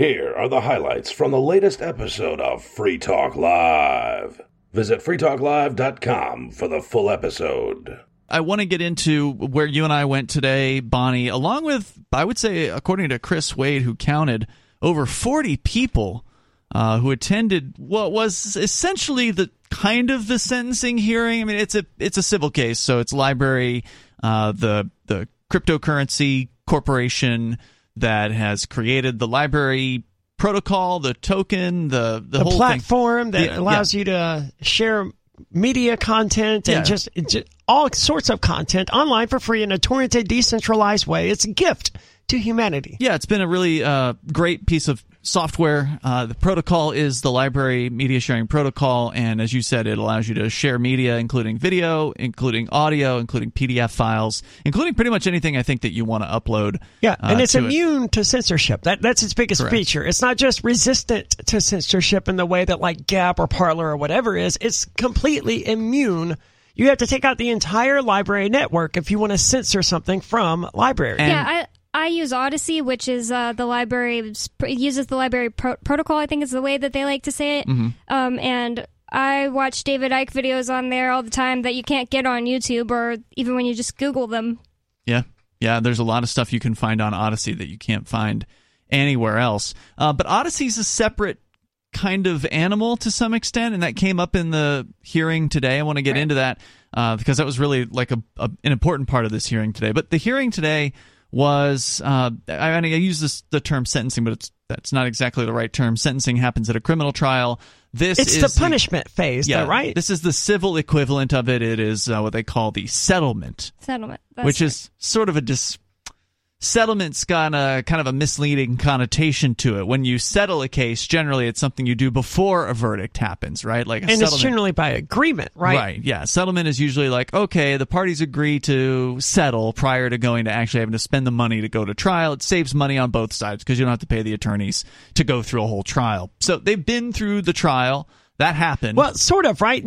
Here are the highlights from the latest episode of Free Talk Live. Visit freetalklive.com for the full episode. I want to get into where you and I went today, Bonnie, along with, I would say, according to Chris Wade, who counted over 40 people uh, who attended what was essentially the kind of the sentencing hearing. I mean, it's a it's a civil case, so it's LBRY, uh, the the cryptocurrency corporation that has created the LBRY protocol, the token, the the, the whole platform thing. that allows yeah. you to share media content and yeah. just, just all sorts of content online for free in a torrented, decentralized way. It's a gift to humanity. Yeah, it's been a really uh, great piece of software. Uh, the protocol is the LBRY media sharing protocol, and as you said, it allows you to share media, including video, including audio, including PDF files, including pretty much anything I think that you want to upload. Yeah, uh, and it's to immune it. to censorship. That that's its biggest Correct. feature. It's not just resistant to censorship in the way that like Gab or Parler or whatever is. It's completely immune. You have to take out the entire LBRY network if you want to censor something from LBRY. And yeah, I use Odysee, which is uh, the LBRY uses the LBRY pro- protocol. I think is the way that they like to say it. Mm-hmm. Um, and I watch David Icke videos on there all the time that you can't get on YouTube or even when you just Google them. Yeah, yeah. There's a lot of stuff you can find on Odysee that you can't find anywhere else. Uh, but Odysee's a separate kind of animal to some extent, and that came up in the hearing today. I want to get right. into that uh, because that was really like a, a, an important part of this hearing today. But the hearing today was uh, I, I use this the term sentencing, but it's that's not exactly the right term. Sentencing happens at a criminal trial. This it's is the punishment the, phase, yeah, though, right? This is the civil equivalent of it. It is uh, what they call the settlement. Settlement, which right. is sort of a dis- settlement's got a kind of a misleading connotation to it. When you settle a case, generally it's something you do before a verdict happens, right? Like and it's generally by agreement, right? Right. Yeah. Settlement is usually like, okay, the parties agree to settle prior to going to actually having to spend the money to go to trial. It saves money on both sides because you don't have to pay the attorneys to go through a whole trial. So they've been through the trial. That happened. Well, sort of, right?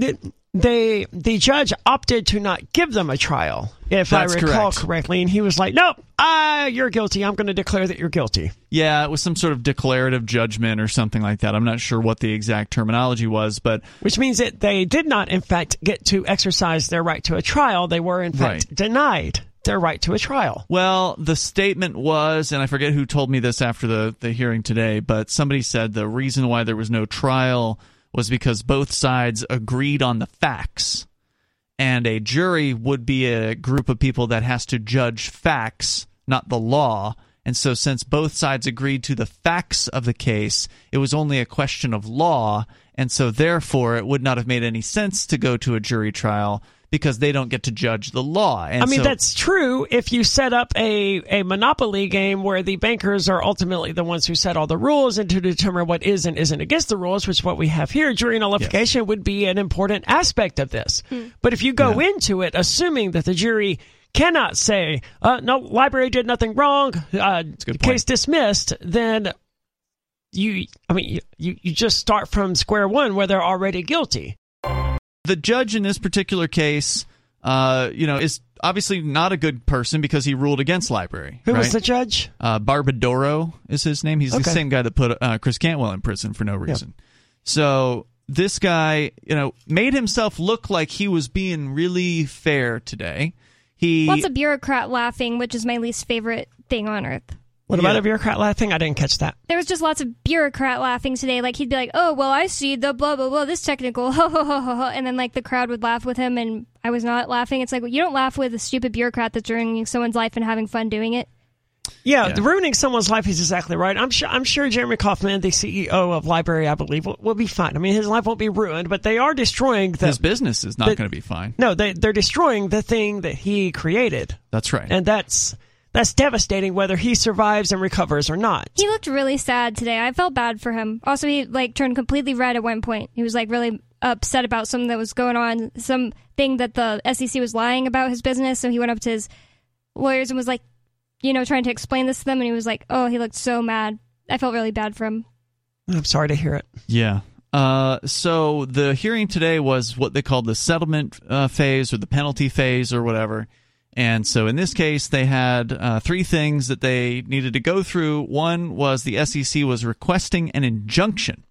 They the judge opted to not give them a trial, if That's I recall correct. correctly, and he was like, "Nope, uh, you're guilty. I'm going to declare that you're guilty." Yeah, it was some sort of declarative judgment or something like that. I'm not sure what the exact terminology was, but which means that they did not, in fact, get to exercise their right to a trial. They were, in fact, right. denied their right to a trial. Well, the statement was, and I forget who told me this after the the hearing today, but somebody said the reason why there was no trial was because both sides agreed on the facts. And a jury would be a group of people that has to judge facts, not the law. And so, since both sides agreed to the facts of the case, it was only a question of law. And so, therefore, it would not have made any sense to go to a jury trial because they don't get to judge the law. And I mean, so, that's true if you set up a, a monopoly game where the bankers are ultimately the ones who set all the rules and to determine what is and isn't against the rules, which is what we have here. Jury nullification yes. would be an important aspect of this. Hmm. But if you go Yeah. into it assuming that the jury cannot say, uh, no, LBRY did nothing wrong, uh, case dismissed, then you, I mean, you, you, you just start from square one where they're already guilty. The judge in this particular case, uh, you know, is obviously not a good person because he ruled against LBRY. Who right? was the judge? uh, Barbadoro is his name. He's the same guy that put uh, Chris Cantwell in prison for no reason. So this guy, you know, made himself look like he was being really fair today. He Lots of bureaucrat laughing, which is my least favorite thing on earth. What about Yeah. a bureaucrat laughing? I didn't catch that. There was just lots of bureaucrat laughing today. Like he'd be like, "Oh, well, I see the blah blah blah, this technical," ho ho ho ho, ho," and then like the crowd would laugh with him, and I was not laughing. It's like well, you don't laugh with a stupid bureaucrat that's ruining someone's life and having fun doing it. Yeah, Yeah. the ruining someone's life is exactly right. I'm sure. I'm sure Jeremy Kauffman, the CEO of LBRY, I believe, will, will be fine. I mean, his life won't be ruined, but they are destroying the. his business is not going to be fine. no, they they're destroying the thing that he created, That's right. and that's that's devastating. Whether he survives and recovers or not. He looked really sad today. I felt bad for him. Also, he like turned completely red at one point. He was like really upset about something that was going on, something that the SEC was lying about his business. So he went up to his lawyers and was like, you know, trying to explain this to them. And he was like, "Oh, he looked so mad. I felt really bad for him." I'm sorry to hear it. Yeah. Uh, so the hearing today was what they called the settlement uh, phase or the penalty phase or whatever. And so in this case, they had uh, three things that they needed to go through. One was the SEC was requesting an injunction.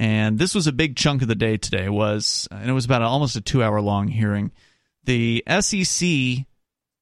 And this was a big chunk of the day today was and it was about a, almost a 2-hour long hearing. The SEC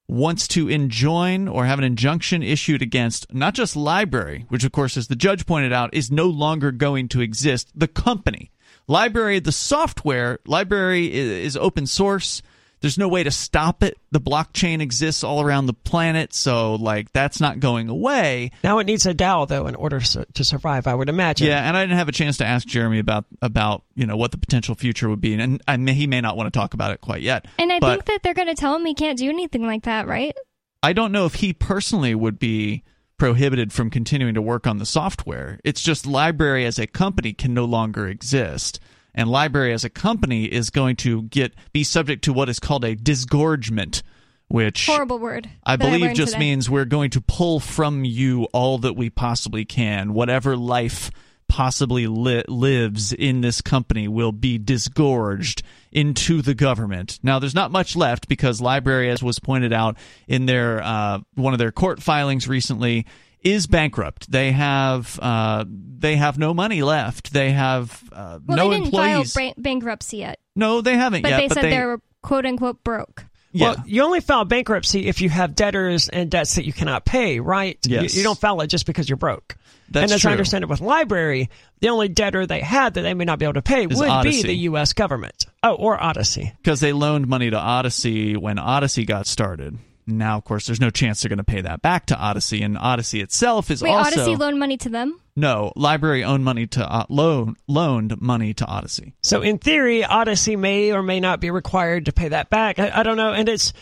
wants to enjoin or have an injunction issued against not just LBRY, which of course as the judge pointed out is no longer going to exist, the company. LBRY the software, LBRY is open source there's no way to stop it. The blockchain exists all around the planet, so like that's not going away. Now it needs a DAO though in order to survive, I would imagine. Yeah, and I didn't have a chance to ask Jeremy about about you know what the potential future would be, and I may, he may not want to talk about it quite yet. And I but think that they're going to tell him he can't do anything like that, right? I don't know if he personally would be prohibited from continuing to work on the software. It's just LBRY as a company can no longer exist and LBRY as a company is going to get be subject to what is called a disgorgement which horrible word I believe I just today. means we're going to pull from you all that we possibly can whatever life possibly li- lives in this company will be disgorged into the government. Now, there's not much left because LBRY, as was pointed out in their uh, one of their court filings recently, is bankrupt. They have uh, they have no money left. They have uh, well, no they didn't employees. file ba- bankruptcy yet, no, they haven't yet. but yet. they but said they, they were quote unquote broke. yeah. Well, you only file bankruptcy if you have debtors and debts that you cannot pay, right? Yes. You, you don't file it just because you're broke. That's and as true. I understand it with LBRY, the only debtor they had that they may not be able to pay Is would Odysee. be the U.S. government. Oh, or Odysee. because they loaned money to Odysee when Odysee got started. Now, of course, there's no chance they're going to pay that back to Odysee, and Odysee itself is Wait, also Odysee loaned money to them? no LBRY owned money to uh, loan loaned money to Odysee. So in theory, Odysee may or may not be required to pay that back. I, I don't know, and it's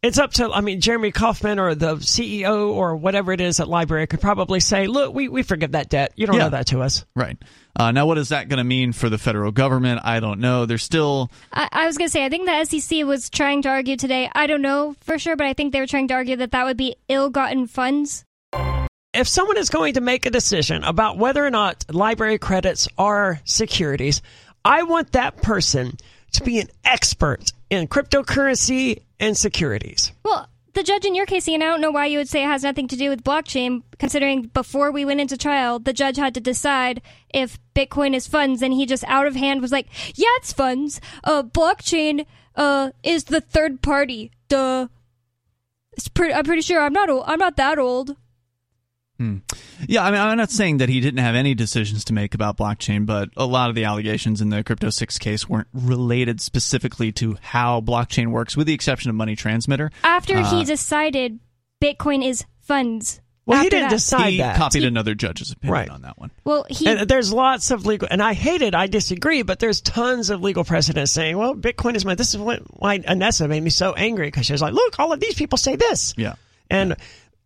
it's up to I mean Jeremy Kauffman or the CEO or whatever it is at LBRY could probably say, look, we we forgive that debt. You don't Yeah. owe that to us. Right uh, now, what is that going to mean for the federal government? I don't know. There's still I, I was going to say, I think the SEC was trying to argue today. I don't know for sure, but I think they were trying to argue that that would be ill gotten funds. if someone is going to make a decision about whether or not LBRY credits are securities, I want that person to be an expert in cryptocurrency and securities. Well, the judge in your case, Ian, I don't know why you would say it has nothing to do with blockchain, considering before we went into trial, the judge had to decide if Bitcoin is funds, and he just out of hand was like, "Yeah, it's funds. Uh, blockchain uh is the third party. Duh. Pretty. I'm pretty sure I'm not. Old, I'm not that old. Yeah, I mean, I'm not saying that he didn't have any decisions to make about blockchain, but a lot of the allegations in the Crypto 6 case weren't related specifically to how blockchain works, with the exception of money transmitter. After Uh, he decided Bitcoin is funds. Well, he didn't that. decide he that. copied another judge's opinion Right. on that one. Well, he And there's lots of legal, and I hate it. I disagree, but there's tons of legal precedents saying, "Well, Bitcoin is my." This is what, why Anessa made me so angry because she was like, "Look, all of these people say this," Yeah. and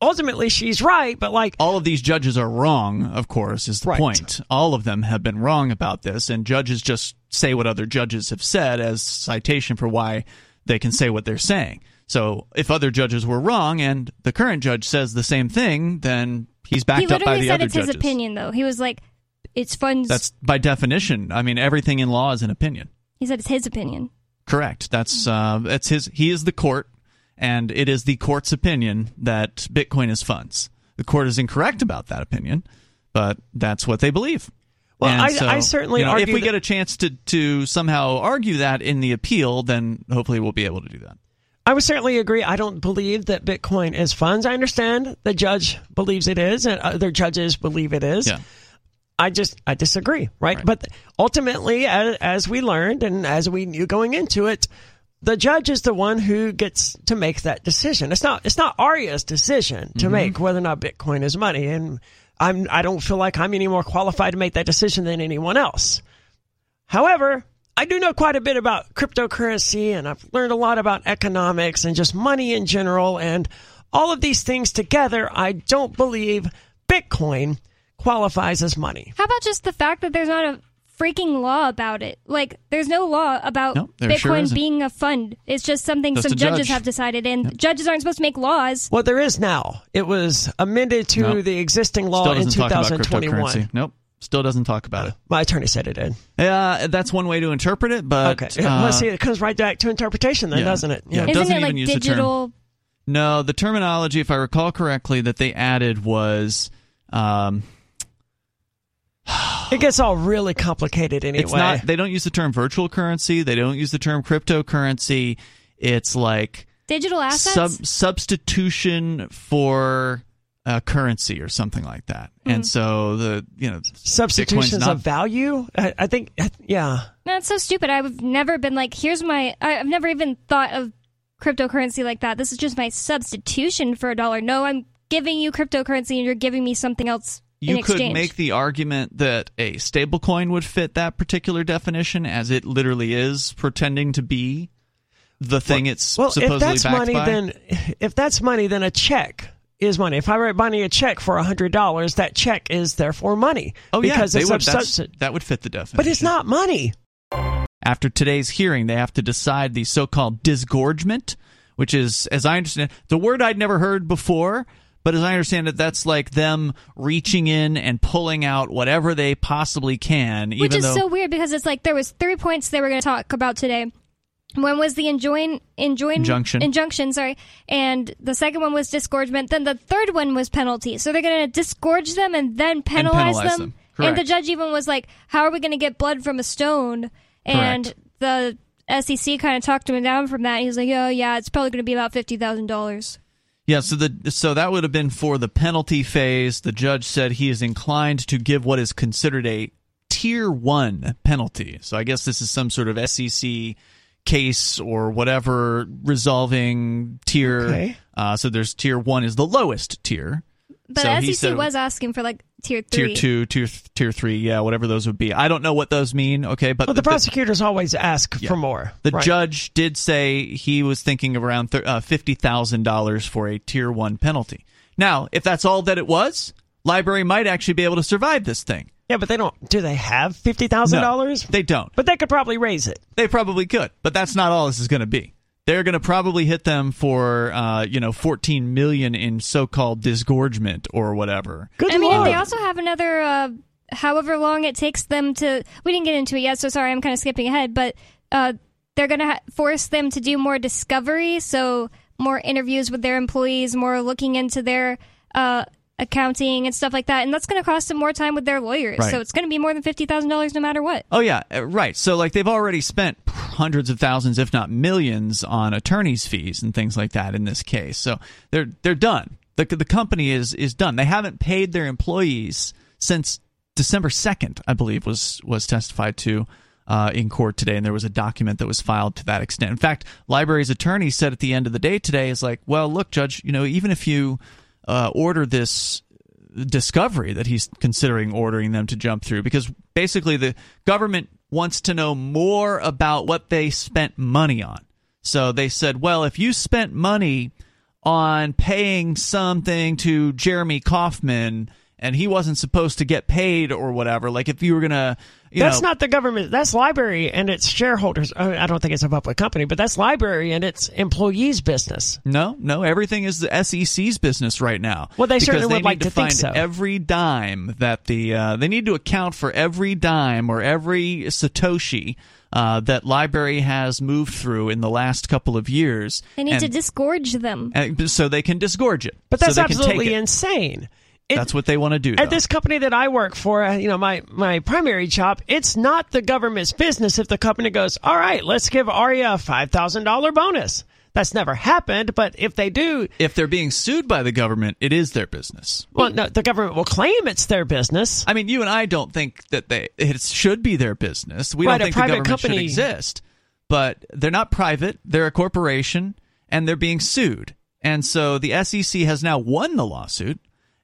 ultimately she's right. But like, All of these judges are wrong, of course, is the Right. point. All of them have been wrong about this, and judges just say what other judges have said as citation for why they can say what they're saying. So if other judges were wrong and the current judge says the same thing, then he's backed he up by the other judges. He literally said it's his opinion, though. He was like, "It's fun." That's by definition. I mean, everything in law is an opinion. he said it's his opinion. Correct. That's uh, that's his. He is the court, and it is the court's opinion that Bitcoin is funds. The court is incorrect about that opinion, but that's what they believe. Well, I- I certainly you know, if we that- get a chance to to somehow argue that in the appeal, then hopefully we'll be able to do that. I would certainly agree. I don't believe that Bitcoin is funds. I understand the judge believes it is, and other judges believe it is. Yeah. I just I disagree, right? Right. But ultimately, as, as we learned and as we knew going into it, the judge is the one who gets to make that decision. It's not it's not Aria's decision to mm-hmm. make whether or not Bitcoin is money, and I'm I don't feel like I'm any more qualified to make that decision than anyone else. However, I do know quite a bit about cryptocurrency and I've learned a lot about economics and just money in general and all of these things together. I don't believe Bitcoin qualifies as money. How about just the fact that there's not a freaking law about it? Like, there's no law about No, Bitcoin sure being a fund. It's just something Just some judges judge. have decided, and judges aren't supposed to make laws. Well, there is now. It was amended to No. the existing law in doesn't talk about 2021. Nope. Still doesn't talk about it. My attorney said it did. Yeah, that's one way to interpret it, but Okay. uh, well, see, it comes right back to interpretation then, yeah. doesn't it? Yeah. Yeah. It Isn't doesn't it even like use the term. No, the terminology, if I recall correctly, that they added was. Um, it gets all really complicated anyway. It's not. They don't use the term virtual currency. They don't use the term cryptocurrency. It's like digital assets, sub- substitution for uh, currency or something like that. Mm-hmm. And so the you know substitutions not- of value. I, I think yeah. That's so stupid. I've never been like, here's my. I've never even thought of cryptocurrency like that. This is just my substitution for a dollar. No, I'm giving you cryptocurrency and you're giving me something else. You could make the argument that a stablecoin would fit that particular definition, as it literally is pretending to be the thing well, it's well, supposedly if that's backed money, by. then if that's money, then a check is money. If I write money a check for hundred dollars, that check is therefore money. Oh because yeah, it's would, subs- that would fit the definition. But it's not money. After today's hearing, they have to decide the so-called disgorgement, which is, as I understand, the word I'd never heard before. But as I understand it, that's like them reaching in and pulling out whatever they possibly can. Which is though, so weird because it's like there was three points they were going to talk about today. One was the enjoin, enjoin, injunction. Injunction, sorry. And the second one was disgorgement. Then the third one was penalty. So they're going to disgorge them and then penalize, penalize them. them. And the judge even was like, "How are we going to get blood from a stone?" And Correct. the SEC kind of talked him down from that. He was like, "Oh yeah, it's probably going to be about fifty thousand dollars." Yeah, so the so that would have been for the penalty phase. The judge said he is inclined to give what is considered a tier one penalty. So I guess this is some sort of SEC case or whatever resolving tier. Okay. Uh, so there's tier one is the lowest tier. But So he SEC said- was asking for like tier Tier two, tier tier three, yeah, whatever those would be. I don't know what those mean. Okay, but But the the- prosecutors always ask Yeah. for more. The Right. judge did say he was thinking of around th- uh, fifty thousand dollars for a tier one penalty. Now, if that's all that it was, LBRY might actually be able to survive this thing. Yeah, but they don't. Do they have fifty thousand No, dollars? they don't. But they could probably raise it. They probably could, but that's not all this is going to be. They're going to probably hit them for uh, you know fourteen million in so-called disgorgement or whatever. Good I mean, lord. they also have another, uh, however long it takes them to. We didn't get into it yet, so sorry, I'm kind of skipping ahead. But uh, they're going to ha- force them to do more discovery, so more interviews with their employees, more looking into their uh, accounting and stuff like that, and that's going to cost them more time with their lawyers. Right. So it's going to be more than fifty thousand dollars no matter what. Oh yeah, uh, right. So like they've already spent hundreds of thousands, if not millions, on attorneys' fees and things like that in this case. So they're they're done. The the company is is done. They haven't paid their employees since December second, I believe was was testified to. Uh, in court today, and there was a document that was filed to that extent. In fact, LBRY's attorney said at the end of the day today is like, "Well, look, judge, you know, even if you uh, order this discovery that he's considering ordering them to jump through because basically the government wants to know more about what they spent money on. So they said, well, if you spent money on paying something to Jeremy Kauffman and he wasn't supposed to get paid or whatever, like if you were going to, you that's know, not the government. That's LBRY and its shareholders. I I don't think it's a public company, but that's LBRY and its employees' business. No, no, everything is the SEC's business right now. Well, they certainly they would need like to, to think find so. every dime that the uh, they need to account for every dime or every satoshi uh, that LBRY has moved through in the last couple of years. They need and, to disgorge them. and so they can disgorge it. But that's they can take absolutely it. insane. It- That's what they want to do. At though. this company that I work for, uh, you know, my, my primary job, it's not the government's business if the company goes, all right, let's give Aria a $5,000 bonus. That's never happened, but if they do, if they're being sued by the government, it is their business. well, no, the government will claim it's their business. I mean, you and I don't think that they it should be their business. We Right, don't think the private government should exist. But they're not private; they're a corporation, and they're being sued. And so the SEC has now won the lawsuit,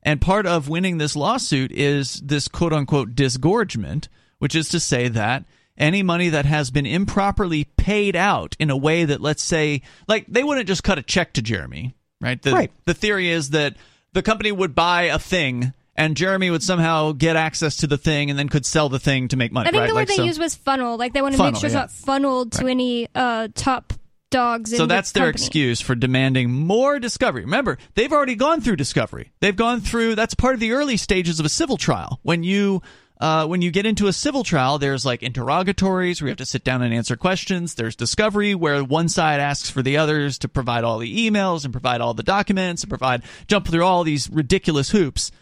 and part of winning this lawsuit is this quote unquote disgorgement, which is to say that any money that has been improperly paid out in a way that, let's say, like they wouldn't just cut a check to Jeremy, right? The, Right. The theory is that the company would buy a thing. And Jeremy would somehow get access to the thing, and then could sell the thing to make money. I think right? the word Like, they so- used was funnel. Like they want to make Funnel, sure it's yeah. not funneled to any uh, top dogs. So in the that's their company. excuse for demanding more discovery. Remember, they've already gone through discovery. They've gone through that's part of the early stages of a civil trial when you uh, when you get into a civil trial, there's like interrogatories where you have to sit down and answer questions. There's discovery where one side asks for the others to provide all the emails and provide all the documents and provide jump through all these ridiculous hoops.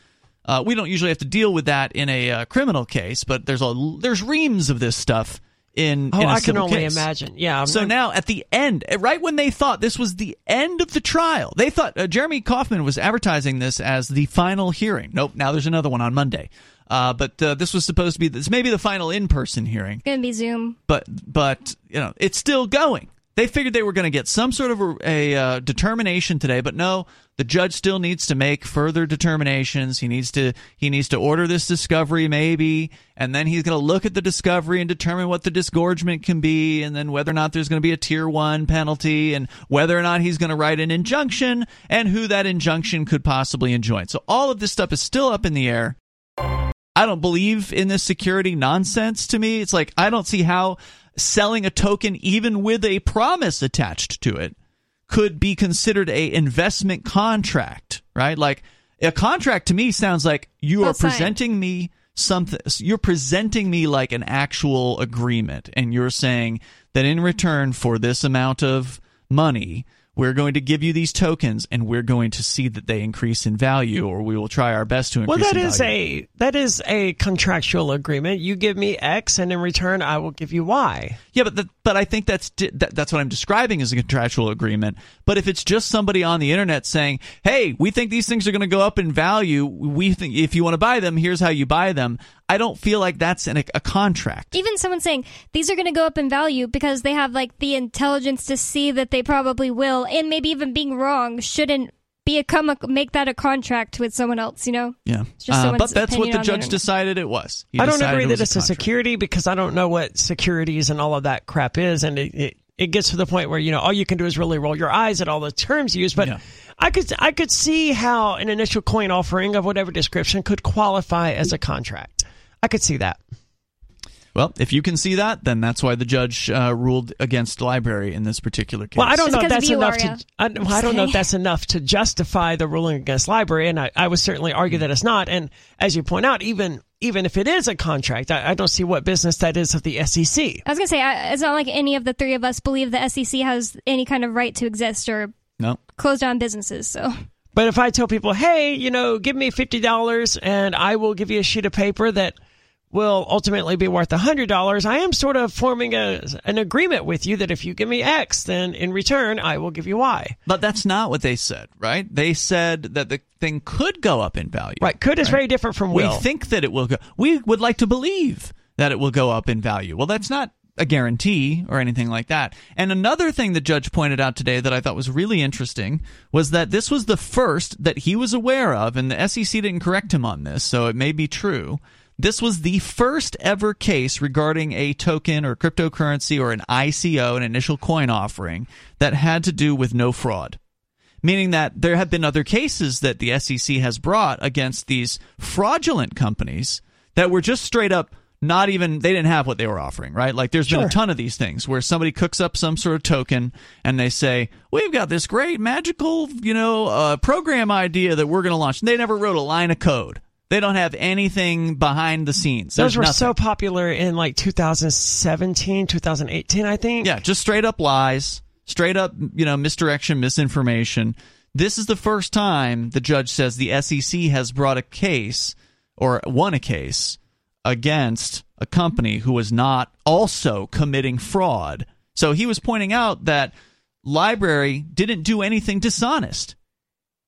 Uh, we don't usually have to deal with that in a uh, criminal case, but there's a there's reams of this stuff in. Oh, in a I can only case. imagine. Yeah. I'm So not- now, at the end, right when they thought this was the end of the trial, they thought uh, Jeremy Kauffman was advertising this as the final hearing. Nope, now there's another one on Monday. Uh, but uh, this was supposed to be this maybe the final in-person hearing, Gonna be Zoom. but but you know it's still going. They figured they were going to get some sort of a, a uh, determination today, but no, the judge still needs to make further determinations. He needs to he needs to order this discovery maybe, and then he's going to look at the discovery and determine what the disgorgement can be, and then whether or not there's going to be a tier one penalty, and whether or not he's going to write an injunction, and who that injunction could possibly enjoin. So all of this stuff is still up in the air. I don't believe in this security nonsense to me. It's like I don't see how selling a token even with a promise attached to it could be considered a investment contract, right? Like a contract to me sounds like you Well are presenting me something you're presenting me like an actual agreement and you're saying that in return for this amount of money we're going to give you these tokens and we're going to see that they increase in value or we will try our best to Well, increase that in is value. a that is a contractual agreement. You give me X, and in return, I will give you Y. Yeah, but the, but I think that's that, that's what I'm describing as a contractual agreement. But if it's just somebody on the internet saying, "Hey, we think these things are going to go up in value. We think if you want to buy them, here's how you buy them." I don't feel like that's an, a contract. Even someone saying these are going to go up in value because they have like the intelligence to see that they probably will, and maybe even being wrong shouldn't be a come a, make that a contract with someone else. You know, Yeah, just Uh, someone's but that's what the on the judge decided it was. He I don't agree it that was it's a contract. security because I don't know what securities and all of that crap is, and it, it it gets to the point where you know all you can do is really roll your eyes at all the terms used. But Yeah. I could I could see how an initial coin offering of whatever description could qualify as a contract. I could see that. Well, if you can see that, then that's why the judge uh, ruled against the LBRY in this particular case. Well, I don't It's know if that's enough to. I, well, I don't know if that's enough to justify the ruling against LBRY, and I, I would certainly argue that it's not. And as you point out, even even if it is a contract, I, I don't see what business that is of the SEC. I was gonna say I, it's not like any of the three of us believe the SEC has any kind of right to exist or No. close down businesses. So But if I tell people, hey, you know, give me fifty dollars and I will give you a sheet of paper that will ultimately be worth hundred dollars, I am sort of forming a an agreement with you that if you give me X, then in return I will give you Y. But that's not what they said, right? They said that the thing could go up in value. Right? Could is very different from will. We think that it will go. We would like to believe that it will go up in value. Well, that's not a guarantee or anything like that. And another thing the judge pointed out today that I thought was really interesting was that this was the first that he was aware of, and the SEC didn't correct him on this, so it may be true. This was the first ever case regarding a token or cryptocurrency or an ICO, an initial coin offering, that had to do with no fraud meaning that there have been other cases that the SEC has brought against these fraudulent companies that were just straight up not even they didn't have what they were offering, right? Like there's been a ton of these things where somebody cooks up some sort of token and they say, "We've got this great magical, you know, uh, program idea that we're going to launch." And they never wrote a line of code. They don't have anything behind the scenes. Those There's were nothing. so popular in like 2017, 2018, I think. Yeah, just straight up lies, straight up, you know, misdirection, misinformation. This is the first time the judge says the SEC has brought a case or won a case against a company who was not also committing fraud. So he was pointing out that LBRY didn't do anything dishonest.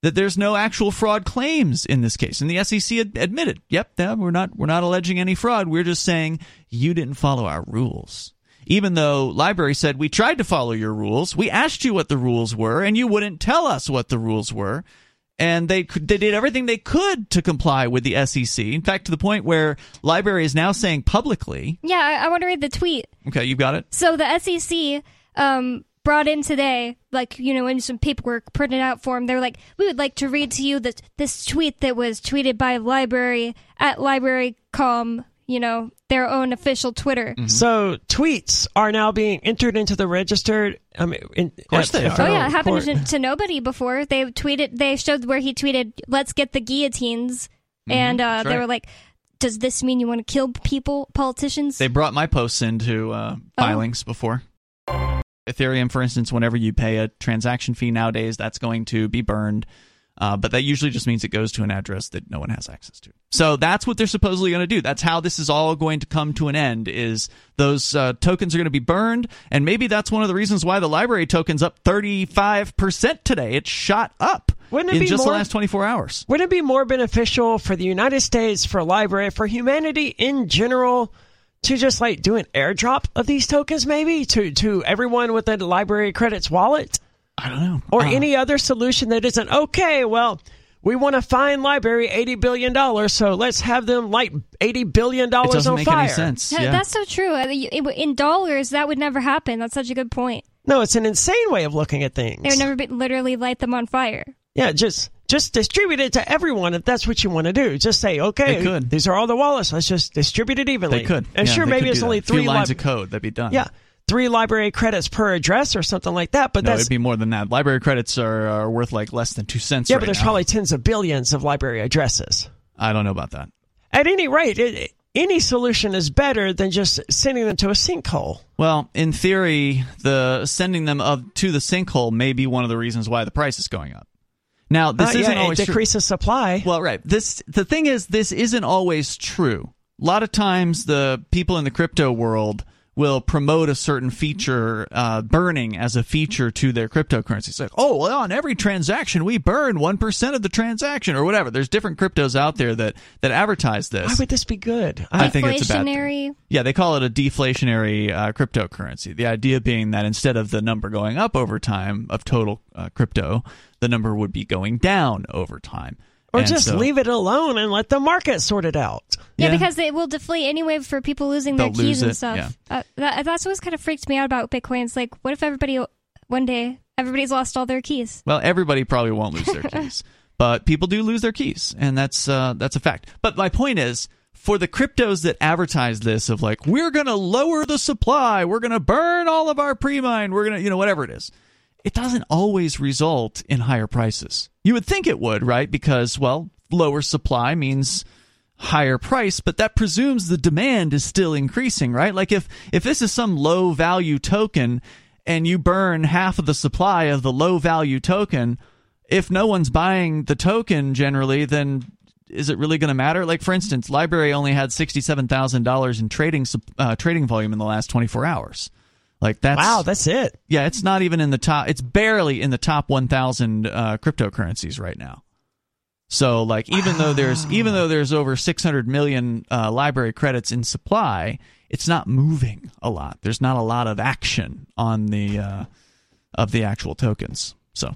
That there's no actual fraud claims in this case, and the SEC ad- admitted, "Yep, yeah, we're not we're not alleging any fraud. We're just saying you didn't follow our rules." Even though LBRY said we tried to follow your rules, we asked you what the rules were, and you wouldn't tell us what the rules were, and they could- they did everything they could to comply with the SEC. In fact, to the point where LBRY is now saying publicly, yeah, I, I want to read the tweet. "Okay, you've got it." So the SEC um, brought in today, like you know, in some paperwork printed out for them. They were like, "We would like to read to you this this tweet that was tweeted by LBRY at LBRYcom." You know, their own official Twitter. Mm-hmm. So tweets are now being entered into the register. I mean, in, of course they are. Oh yeah, it happened to, to nobody before. They tweeted. They showed where he tweeted, "Let's get the guillotines," and uh, Mm-hmm. that's they right. were like, does this mean you want to kill people, politicians? They brought my posts into uh, Oh. filings before. Ethereum, for instance, whenever you pay a transaction fee nowadays, that's going to be burned. Uh, but that usually just means it goes to an address that no one has access to. So that's what they're supposedly going to do. That's how this is all going to come to an end. Is those uh, tokens are going to be burned, and maybe that's one of the reasons why the LBRY token's up thirty five percent today. It shot up Wouldn't it in be just more- the last twenty four hours. Wouldn't it be more beneficial for the United States, for LBRY, for humanity in general, to just like do an airdrop of these tokens, maybe to to everyone with a LBRY credits wallet, I don't know. or Uh, any other solution that isn't okay? Well, we want to fine LBRY eighty billion dollars, so let's have them light eighty billion dollars on make fire. any sense. Yeah, Yeah. That's so true. Uh, you- it- In dollars, that would never happen. That's such a good point. No, it's an insane way of looking at things. They would never be, literally light them on fire. Yeah, just just distribute it to everyone if that's what you want to do. Just say, okay, these are all the wallets. Let's just distribute it evenly. They could. And Yeah, sure, maybe it's only that. A few three lines lib- of code that'd be done. Yeah, three LBRY credits per address or something like that. But No, that's it'd be more than that. LBRY credits are, are worth like less than two cents. yeah, right but there's now. probably tens of billions of LBRY addresses. I don't know about that. At any rate, it, any solution is better than just sending them to a sinkhole. Well, in theory, the sending them of to the sinkhole may be one of the reasons why the price is going up. Now, this Uh, isn't yeah, always it true. decreases supply. Well, right. This the thing is, this isn't always true. A lot of times, the people in the crypto world will promote a certain feature, uh, burning as a feature to their cryptocurrency. It's like, oh, well, on every transaction we burn one percent of the transaction, or whatever. There's different cryptos out there that that advertise this. Why would this be good? I think it's a bad thing. Deflationary. Yeah, they call it a deflationary uh, cryptocurrency. The idea being that instead of the number going up over time of total uh, crypto, the number would be going down over time. or And just so leave it alone and let the market sort it out. Yeah, Yeah. because it will deflate anyway for people losing They'll their keys lose and it, stuff. yeah. Uh, that, that's what's kind of freaked me out about Bitcoin. It's like, what if everybody one day everybody's lost all their keys? Well, everybody probably won't lose their keys, but people do lose their keys, and that's uh, that's a fact. But my point is, for the cryptos that advertise this of like we're going to lower the supply, we're going to burn all of our pre-mine, we're going to you know whatever it is, it doesn't always result in higher prices. You would think it would, right? Because well, lower supply means higher price but that presumes the demand is still increasing right like if if this is some low value token and you burn half of the supply of the low value token if no one's buying the token generally then is it really going to matter like for instance LBRY only had $67,000 in trading uh, trading volume in the last 24 hours like that's Wow, that's it. yeah, it's not even in the top. It's barely in the top 1,000 uh, cryptocurrencies right now. So, like, even though there's even though there's over 600 million uh, LBRY credits in supply, it's not moving a lot. There's not a lot of action on the uh, of the actual tokens. So,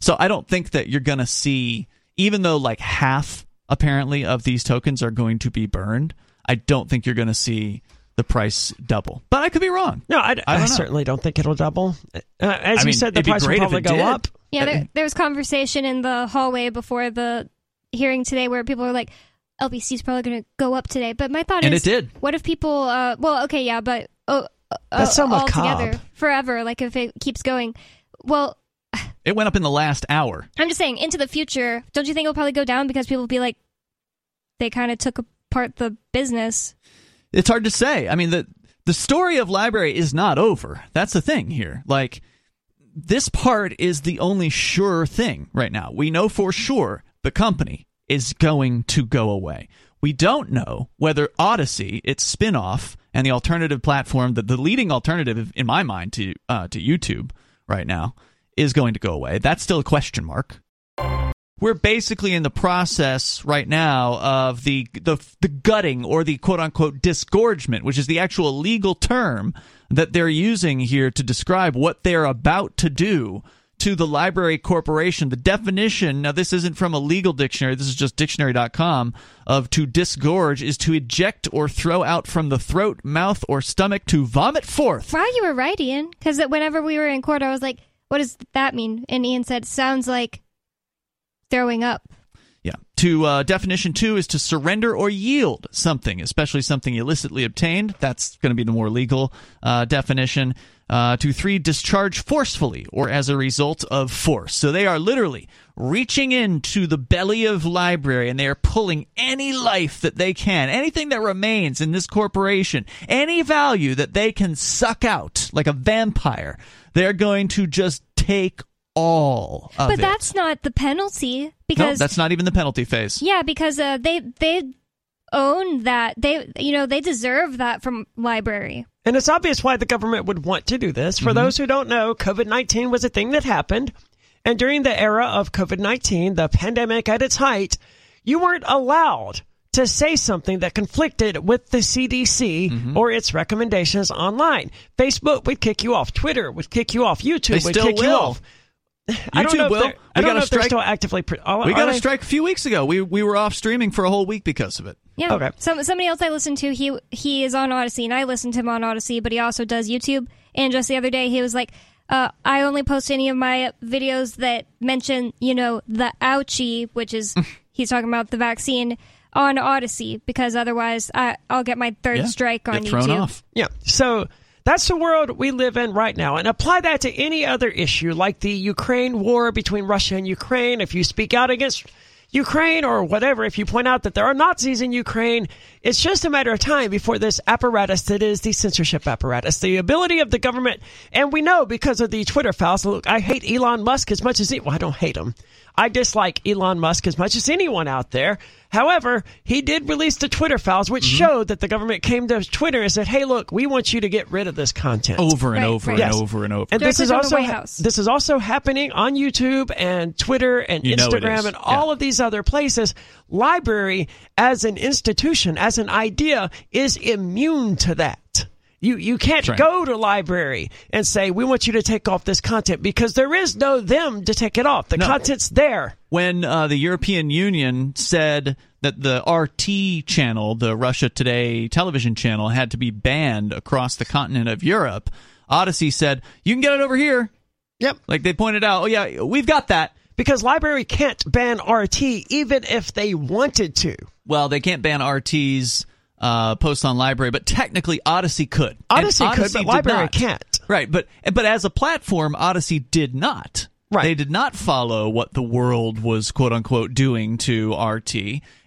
so I don't think that you're gonna see, even though like half apparently of these tokens are going to be burned. I don't think you're gonna see the price double. But I could be wrong. No, I, I I don't know. certainly don't think it'll double. Uh, as I you mean, said, the price will probably go did. up. Yeah, there, there was conversation in the hallway before the hearing today where people were like, LBC is probably going to go up today. But my thought And is, it did. what if people, uh, well, okay, yeah, but uh, uh, That's so all together forever, like if it keeps going. Well, It went up in the last hour. I'm just saying, into the future, don't you think it'll probably go down because people will be like, they kind of took apart the business? It's hard to say. I mean, the the story of LBRY is not over. That's the thing here. Like this part is the only sure thing right now. We know for sure the company is going to go away. We don't know whether Odysee, its spin-off and the alternative platform, the, the leading alternative in my mind to uh, to YouTube right now, is going to go away. That's still a question mark we're basically in the process right now of the, the the gutting or the quote unquote disgorgement, which is the actual legal term that they're using here to describe what they're about to do to the LBRY corporation. The definition, now this isn't from a legal dictionary, this is just dictionary.com, of to disgorge is to eject or throw out from the throat, mouth, or stomach to vomit forth. Wow, you were right, Ian. Because whenever we were in court, I was like, what does that mean? And Ian said, sounds like throwing up. Yeah. To uh, definition two is to surrender or yield something, especially something illicitly obtained. That's going to be the more legal uh, definition. Uh, to three, discharge forcefully or as a result of force. So they are literally reaching into the belly of LBRY and they are pulling any life that they can, anything that remains in this corporation, any value that they can suck out like a vampire. They're going to just take all of but it. that's not the penalty no, because that's not even the penalty phase. yeah, because uh, they they own that they you know they deserve that from LBRY. And it's obvious why the government would want to do this. For those who don't know, COVID 19 was a thing that happened. And during the era of COVID 19, the pandemic at its height, you weren't allowed to say something that conflicted with the CDC or its recommendations online. Facebook would kick you off, Twitter would kick you off, YouTube They would still kick you off. I don't YouTube know will. they're, I We don't got a know if they're strike- still actively. Pre- are- We got a strike a few weeks ago. We we were off streaming for a whole week because of it. Yeah. Okay. Some somebody else I listened to, he he is on Odysee, and I listened to him on Odysee, but he also does YouTube. And just the other day, he was like, uh, "I only post any of my videos that mention, you know, the ouchie, which is he's talking about the vaccine on Odysee, because otherwise, I, I'll get my third Yeah. strike on Get thrown YouTube." off. Yeah. So that's the world we live in right now. And apply that to any other issue like the Ukraine war between Russia and Ukraine. If you speak out against Ukraine or whatever, if you point out that there are Nazis in Ukraine, it's just a matter of time before this apparatus that is the censorship apparatus, the ability of the government. And we know because of the Twitter files. Look, I hate Elon Musk as much as he, well, I don't hate him. I dislike Elon Musk as much as anyone out there. However, he did release the Twitter files, which mm-hmm. showed that the government came to Twitter and said, "Hey, look, we want you to get rid of this content." Over and Right, over right. and Yes. over and over. And this is also ha- this is also happening on YouTube and Twitter and You Instagram is. and all Yeah. of these other places. LBRY as an institution, as an idea, is immune to that. You you can't right. go to LBRY and say we want you to take off this content because there is no them to take it off. The No. content's there. when uh, the European Union said that the RT channel, the Russia Today television channel, had to be banned across the continent of Europe, Odysee said, You can get it over here. Yep. Like they pointed out, Oh, yeah, we've got that. Because LBRY can't ban RT even if they wanted to. Well, they can't ban RT's uh, posts on LBRY, but technically Odysee could. And Odysee could, but LBRY not. can't. Right, but but as a platform, Odysee did not. Right. They did not follow what the world was quote unquote doing to RT,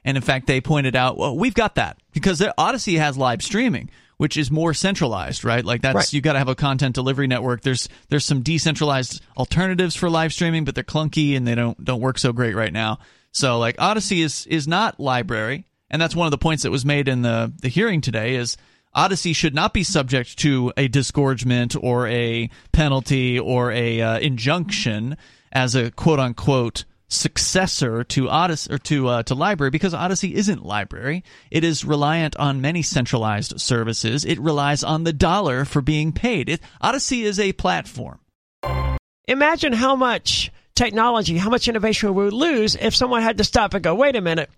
and in fact, they pointed out, well, we've got that because Odysee has live streaming, which is more centralized, right? Like that's Right. you got to have a content delivery network. There's there's some decentralized alternatives for live streaming, but they're clunky and they don't don't work so great right now. So like Odysee is is not LBRY, and that's one of the points that was made in the the hearing today is Odysee should not be subject to a disgorgement or a penalty or a uh, injunction as a quote unquote successor to Odysee or to uh, to LBRY because Odysee isn't LBRY. It is reliant on many centralized services. It relies on the dollar for being paid. It, Odysee is a platform. Imagine how much technology, how much innovation we would lose if someone had to stop and go, wait a minute,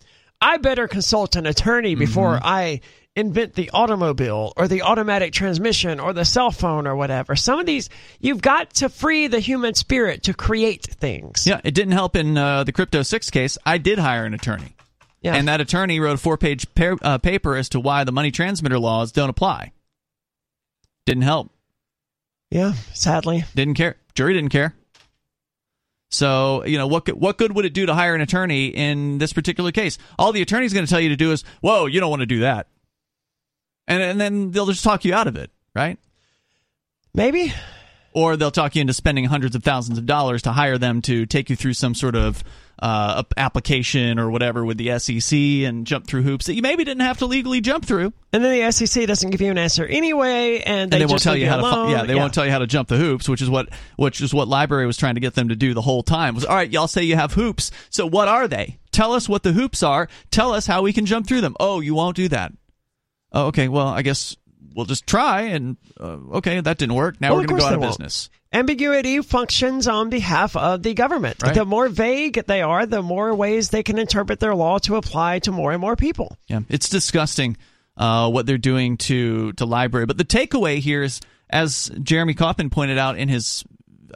I better consult an attorney before I invent the automobile or the automatic transmission or the cell phone or whatever. Some of these, you've got to free the human spirit to create things. Yeah, it didn't help in uh, the Crypto Six case. I did hire an attorney. Yeah. And that attorney wrote a four page uh, paper as to why the money transmitter laws don't apply. Didn't help. yeah, sadly. Didn't care. Jury didn't care. So, you know, what good, what good would it do to hire an attorney in this particular case? All the attorney's going to tell you to do is, whoa, you don't want to do that. And, and then they'll just talk you out of it, right? Maybe. or they'll talk you into spending hundreds of thousands of dollars to hire them to take you through some sort of uh, application or whatever with the SEC and jump through hoops that you maybe didn't have to legally jump through. And then the SEC doesn't give you an answer anyway, and they, and they won't tell you how to. alone. Fu- yeah, they won't tell you how to jump the hoops, which is what which is what LBRY was trying to get them to do the whole time. Was all right. Y'all say you have hoops, so what are they? Tell us what the hoops are. Tell us how we can jump through them. Oh, you won't do that. Oh, okay. Well, I guess we'll just try. And uh, okay, that didn't work. Now Well, we're going to go out of business. Ambiguity functions on behalf of the government. Right. The more vague they are, the more ways they can interpret their law to apply to more and more people. Yeah, it's disgusting uh, what they're doing to to LBRY. But the takeaway here is, as Jeremy Kauffman pointed out in his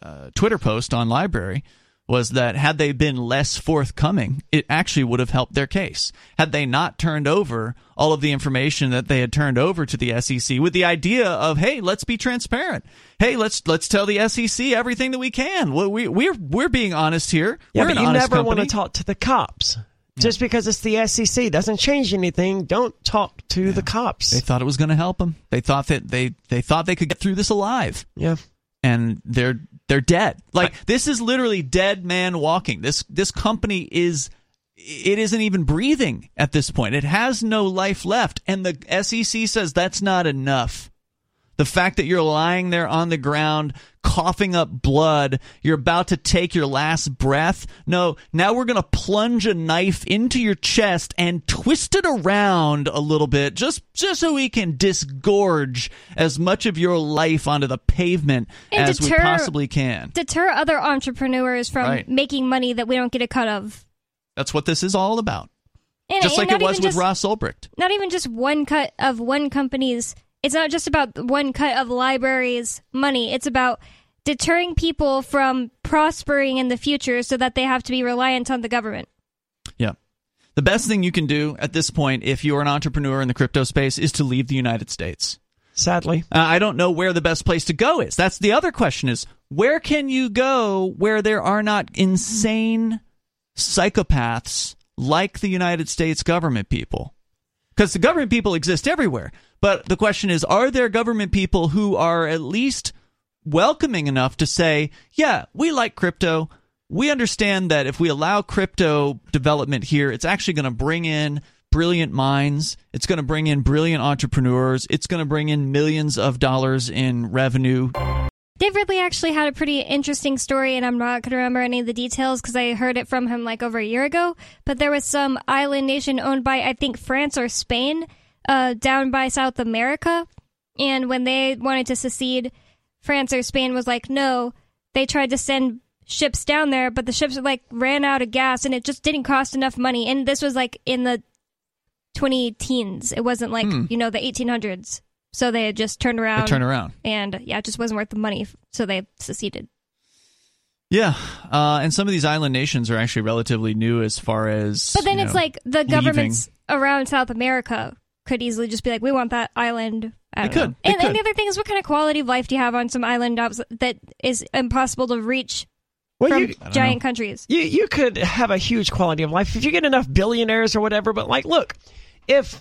uh, Twitter post on LBRY, was that had they been less forthcoming, it actually would have helped their case. Had they not turned over all of the information that they had turned over to the SEC with the idea of, hey, let's be transparent. Hey, let's let's tell the SEC everything that we can. We, we, are we're being honest here. Yeah, we're but you never company. want to talk to the cops. Just because it's the SEC doesn't change anything. Don't talk to yeah. the cops. They thought it was going to help them. They thought that they they thought they could get through this alive. Yeah. And they're they're dead. Like I, this is literally dead man walking. This this company is it isn't even breathing at this point. It has no life left and the SEC says that's not enough. The fact that you're lying there on the ground, coughing up blood, you're about to take your last breath. No, now we're going to plunge a knife into your chest and twist it around a little bit just just so we can disgorge as much of your life onto the pavement and as deter, we possibly can. Deter other entrepreneurs from right. making money that we don't get a cut of. That's what this is all about. And, just and like it was with just, Ross Ulbricht. Not even just one cut of one company's it's not just about one cut of LBRY's money. It's about deterring people from prospering in the future so that they have to be reliant on the government. Yeah. The best thing you can do at this point, if you're an entrepreneur in the crypto space, is to leave the United States. Sadly. Uh, I don't know where the best place to go is. That's the other question is where can you go where there are not insane psychopaths like the United States government people? Because the government people exist everywhere. But the question is, are there government people who are at least welcoming enough to say, yeah, we like crypto. We understand that if we allow crypto development here, it's actually going to bring in brilliant minds. It's going to bring in brilliant entrepreneurs. It's going to bring in millions of dollars in revenue. Dave Ridley actually had a pretty interesting story, and I'm not going to remember any of the details because I heard it from him like over a year ago. But there was some island nation owned by, I think, France or Spain uh, down by South America. And when they wanted to secede, France or Spain was like, no. They tried to send ships down there, but the ships like ran out of gas and it just didn't cost enough money. And this was like in the 20 teens. It wasn't like, hmm. you know, the 1800s. So they had just turned around. They turned around. And yeah, it just wasn't worth the money. So they seceded. Yeah, uh, and some of these island nations are actually relatively new as far as. But then it's know, like the governments leaving. around South America could easily just be like, we want that island. I could. And, could. and, the other thing is, what kind of quality of life do you have on some island that is impossible to reach well, from you, giant countries? You you could have a huge quality of life if you get enough billionaires or whatever. But like, look, if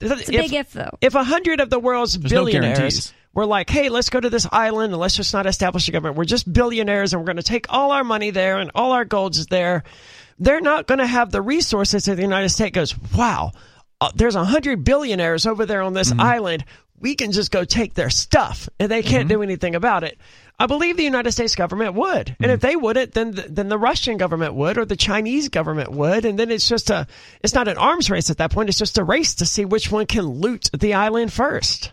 it's a if, big if though. If a hundred of the world's There's billionaires no were like, "Hey, let's go to this island and let's just not establish a government. We're just billionaires and we're going to take all our money there and all our gold is there." They're not going to have the resources that the United States goes, "Wow, uh, there's a hundred billionaires over there on this mm-hmm. island. We can just go take their stuff, and they can't mm-hmm. do anything about it. I believe the United States government would, mm-hmm. and if mm-hmm. they wouldn't, then the, then the Russian government would, or the Chinese government would, and then it's just a it's not an arms race at that point. It's just a race to see which one can loot the island first.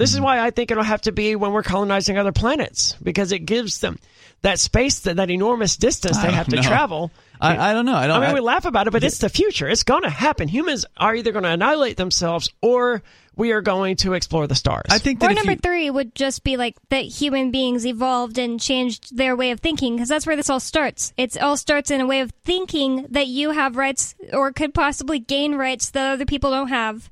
This is why I think it'll have to be when we're colonizing other planets because it gives them that space, that, that enormous distance they have to know. travel. I, I, don't know. I don't. I mean, I, we laugh about it, but it's the future. It's going to happen. Humans are either going to annihilate themselves or we are going to explore the stars. I think that or number you, three would just be like that human beings evolved and changed their way of thinking because that's where this all starts. It all starts in a way of thinking that you have rights or could possibly gain rights that other people don't have.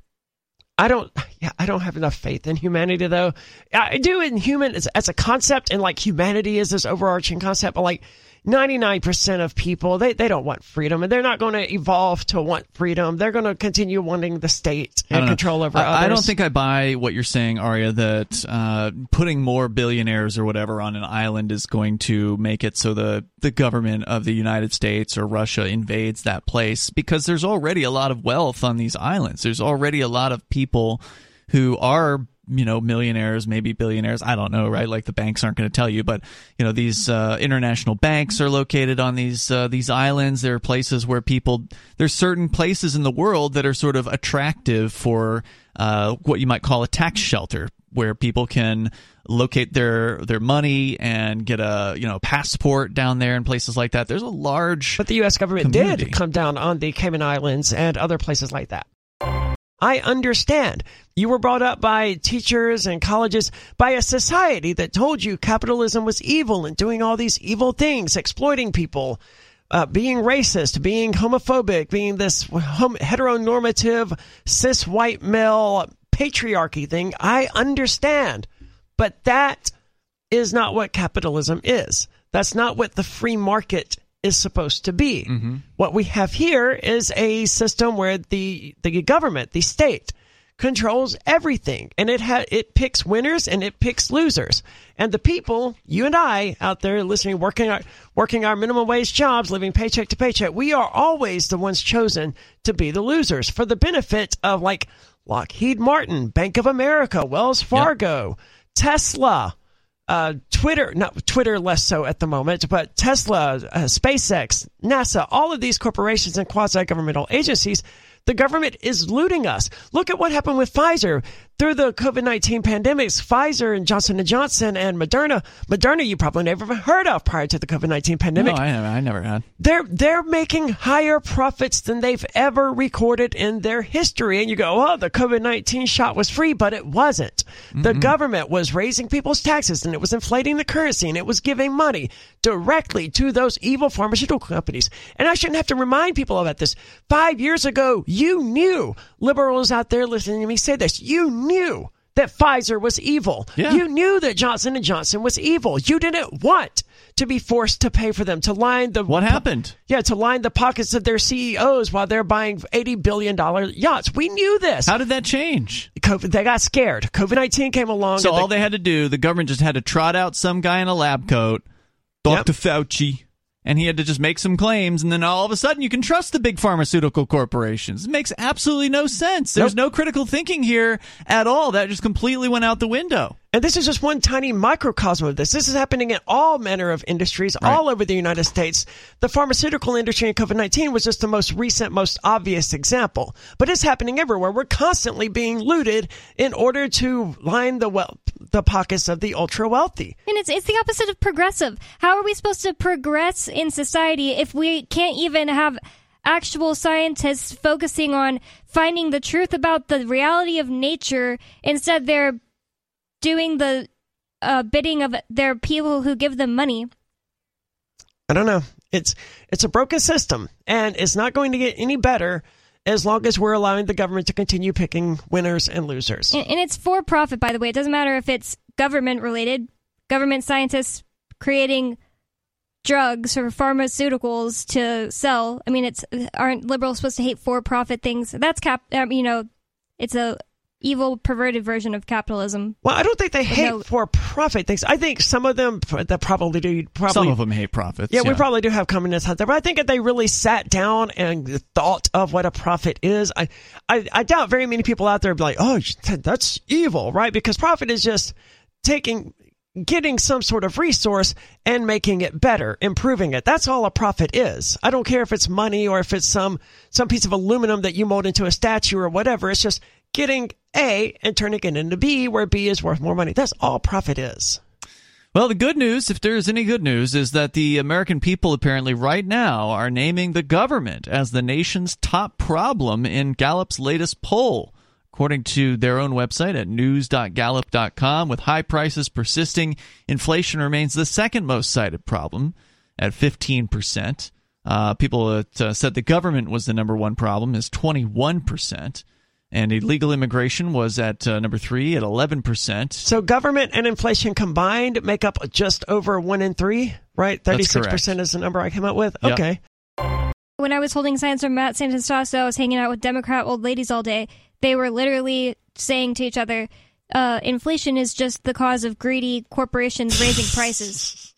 I don't. Yeah, I don't have enough faith in humanity though. I do in human as, as a concept, and like humanity is this overarching concept. But like 99% of people, they, they don't want freedom and they're not going to evolve to want freedom. They're going to continue wanting the state and control over I, others. I don't think I buy what you're saying, Aria, that uh, putting more billionaires or whatever on an island is going to make it so the, the government of the United States or Russia invades that place because there's already a lot of wealth on these islands. There's already a lot of people who are you know millionaires maybe billionaires i don't know right? Like the banks aren't going to tell you but you know these uh, international banks are located on these uh, these islands. There are places where people there's certain places in the world that are sort of attractive for uh, what you might call a tax shelter where people can locate their their money and get a you know passport down there and places like that. There's a large but the US government community. did come down on the Cayman Islands and other places like that I understand. You were brought up by teachers and colleges by a society that told you capitalism was evil and doing all these evil things, exploiting people, uh, being racist, being homophobic, being this heteronormative cis white male patriarchy thing. I understand. But that is not what capitalism is. That's not what the free market is supposed to be. Mm-hmm. What we have here is a system where the the government, the state, controls everything, and it ha- it picks winners and it picks losers. And the people, you and I, out there listening, working our working our minimum wage jobs, living paycheck to paycheck, we are always the ones chosen to be the losers for the benefit of like Lockheed Martin, Bank of America, Wells Fargo, yep. Tesla uh, Twitter, not Twitter less so at the moment, but Tesla, uh, SpaceX, NASA, all of these corporations and quasi governmental agencies the government is looting us. Look at what happened with Pfizer through the COVID-19 pandemics. Pfizer and Johnson & Johnson and Moderna. Moderna you probably never heard of prior to the COVID-19 pandemic. No, I, I never had. They're they're making higher profits than they've ever recorded in their history. And you go, "Oh, the COVID-19 shot was free," but it wasn't. Mm-hmm. The government was raising people's taxes and it was inflating the currency and it was giving money directly to those evil pharmaceutical companies. And I shouldn't have to remind people about this. 5 years ago, you knew liberals out there listening to me say this. You knew that Pfizer was evil. Yeah. You knew that Johnson and Johnson was evil. You didn't want to be forced to pay for them to line the What happened? Yeah, to line the pockets of their CEOs while they're buying 80 billion dollar yachts. We knew this. How did that change? COVID, they got scared. COVID-19 came along. So all they, they had to do, the government just had to trot out some guy in a lab coat, Dr. Yep. Fauci and he had to just make some claims, and then all of a sudden you can trust the big pharmaceutical corporations. It makes absolutely no sense. There's nope. no critical thinking here at all. That just completely went out the window. And this is just one tiny microcosm of this. This is happening in all manner of industries right. all over the United States. The pharmaceutical industry in COVID 19 was just the most recent, most obvious example. But it's happening everywhere. We're constantly being looted in order to line the well, the pockets of the ultra wealthy. And it's, it's the opposite of progressive. How are we supposed to progress in society if we can't even have actual scientists focusing on finding the truth about the reality of nature? Instead, they're doing the uh, bidding of their people who give them money. I don't know. It's it's a broken system, and it's not going to get any better as long as we're allowing the government to continue picking winners and losers. And, and it's for profit, by the way. It doesn't matter if it's government related. Government scientists creating drugs or pharmaceuticals to sell. I mean, it's aren't liberals supposed to hate for profit things? That's cap. Um, you know, it's a evil, perverted version of capitalism. Well, I don't think they hate no, for profit things. I think some of them that probably do. Probably, some of them hate profits. Yeah, yeah, we probably do have communists out there, but I think if they really sat down and thought of what a profit is, I, I, I doubt very many people out there would be like, oh, that's evil, right? Because profit is just taking getting some sort of resource and making it better, improving it. That's all a profit is. I don't care if it's money or if it's some some piece of aluminum that you mold into a statue or whatever. It's just getting A and turning it into B where B is worth more money. That's all profit is. Well, the good news, if there is any good news, is that the American people apparently right now are naming the government as the nation's top problem in Gallup's latest poll. According to their own website at news.gallup.com, with high prices persisting, inflation remains the second most cited problem at 15%. Uh, people that uh, said the government was the number one problem is 21%. And illegal immigration was at uh, number three at 11%. So government and inflation combined make up just over one in three, right? 36% is the number I came up with. Yep. Okay. When I was holding signs from Matt Santonastaso, I was hanging out with Democrat old ladies all day they were literally saying to each other, uh, inflation is just the cause of greedy corporations raising prices.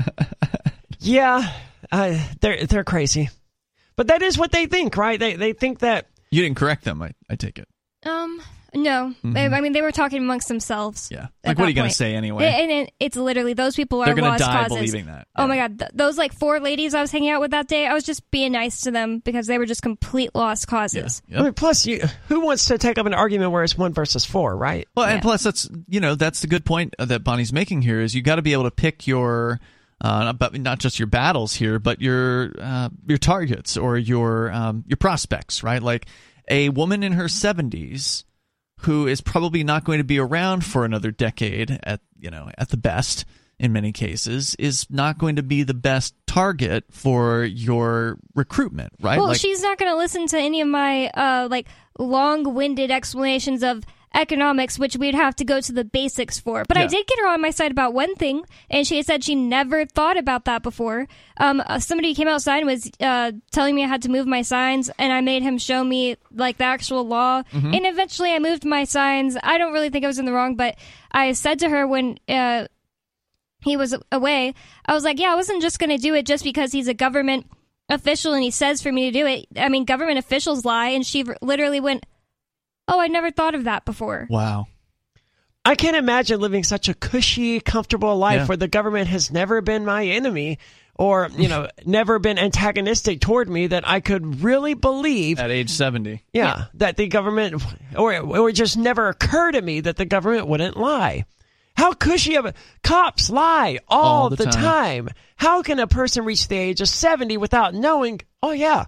yeah, uh, they're they're crazy, but that is what they think, right? They they think that you didn't correct them. I I take it. Um, no, mm-hmm. I mean they were talking amongst themselves. Yeah, like what are you going to say anyway? And, and, it's literally those people are They're gonna lost die causes. believing that. Yeah. Oh my god, th- those like four ladies I was hanging out with that day, I was just being nice to them because they were just complete lost causes. Yeah. Yep. I mean, plus, you, who wants to take up an argument where it's one versus four, right? Well, and plus that's you know that's the good point that Bonnie's making here is you got to be able to pick your. Uh, but not just your battles here, but your uh, your targets or your um, your prospects, right? Like a woman in her 70s who is probably not going to be around for another decade at you know at the best in many cases is not going to be the best target for your recruitment right Well, like she's not going to listen to any of my uh, like long-winded explanations of economics, which we'd have to go to the basics for. But I did get her on my side about one thing, and she said she never thought about that before. Um, uh, somebody came outside and was uh, telling me I had to move my signs, and I made him show me like the actual law. Mm-hmm. And eventually, I moved my signs. I don't really think I was in the wrong, but I said to her when. Uh, he was away. I was like, yeah, I wasn't just going to do it just because he's a government official and he says for me to do it. I mean, government officials lie. And she literally went, oh, I never thought of that before. wow I can't imagine living such a cushy, comfortable life Yeah. where the government has never been my enemy or, you know, never been antagonistic toward me that I could really believe at age 70 Yeah, that the government, or it would just never occur to me that the government wouldn't lie. How cushy of a cops lie all, All the the, time. time. How can a person reach the age of seventy without knowing? Oh yeah,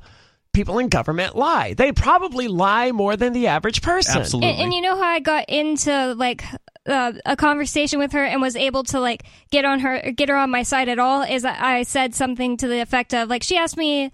people in government lie. They probably lie more than the average person. absolutely And, and you know how I got into like uh, a conversation with her and was able to like get on her, get her on my side at all is I I said something to the effect of like, she asked me,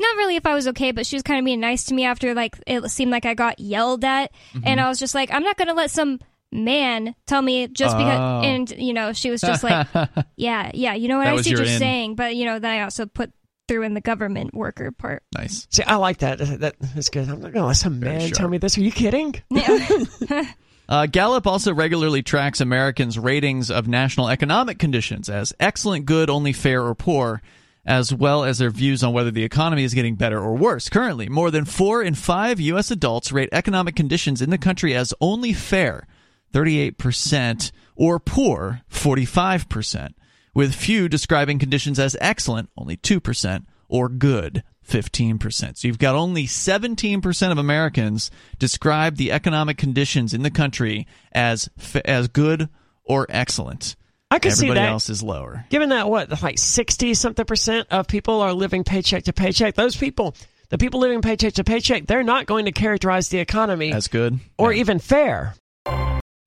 not really if I was okay, but she was kind of being nice to me after like it seemed like I got yelled at. Mm-hmm. And I was just like, I'm not going to let some man tell me just Oh. because, and you know, she was just like, yeah, yeah, you know what That I was see what you're in. saying, but you know, then I also put through in the government worker part. nice See, I like that. That is good. I'm not gonna let some Very man sharp. tell me this. Are you kidding? Uh, Gallup also regularly tracks Americans' ratings of national economic conditions as excellent, good, only fair, or poor, as well as their views on whether the economy is getting better or worse. Currently, more than four in five U.S. adults rate economic conditions in the country as only fair, 38%, or poor, 45%, with few describing conditions as excellent, only 2%, or good, 15%. So you've got only 17% of Americans describe the economic conditions in the country as as good or excellent. I can see Everybody that. else is lower. Given that what like sixty something percent of people are living paycheck to paycheck, those people, the people living paycheck to paycheck, they're not going to characterize the economy As good or Yeah. even fair.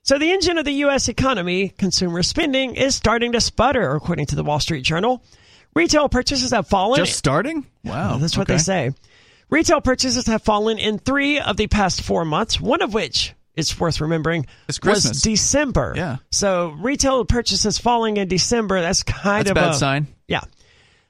So the engine of the U.S. economy, consumer spending, is starting to sputter, according to the Wall Street Journal. Retail purchases have fallen. just starting. Wow, That's what okay. they say. Retail purchases have fallen in three of the past four months, one of which, it's worth remembering, It's was Christmas. December. Yeah. So retail purchases falling in December, that's kind That's a of bad a sign. Yeah.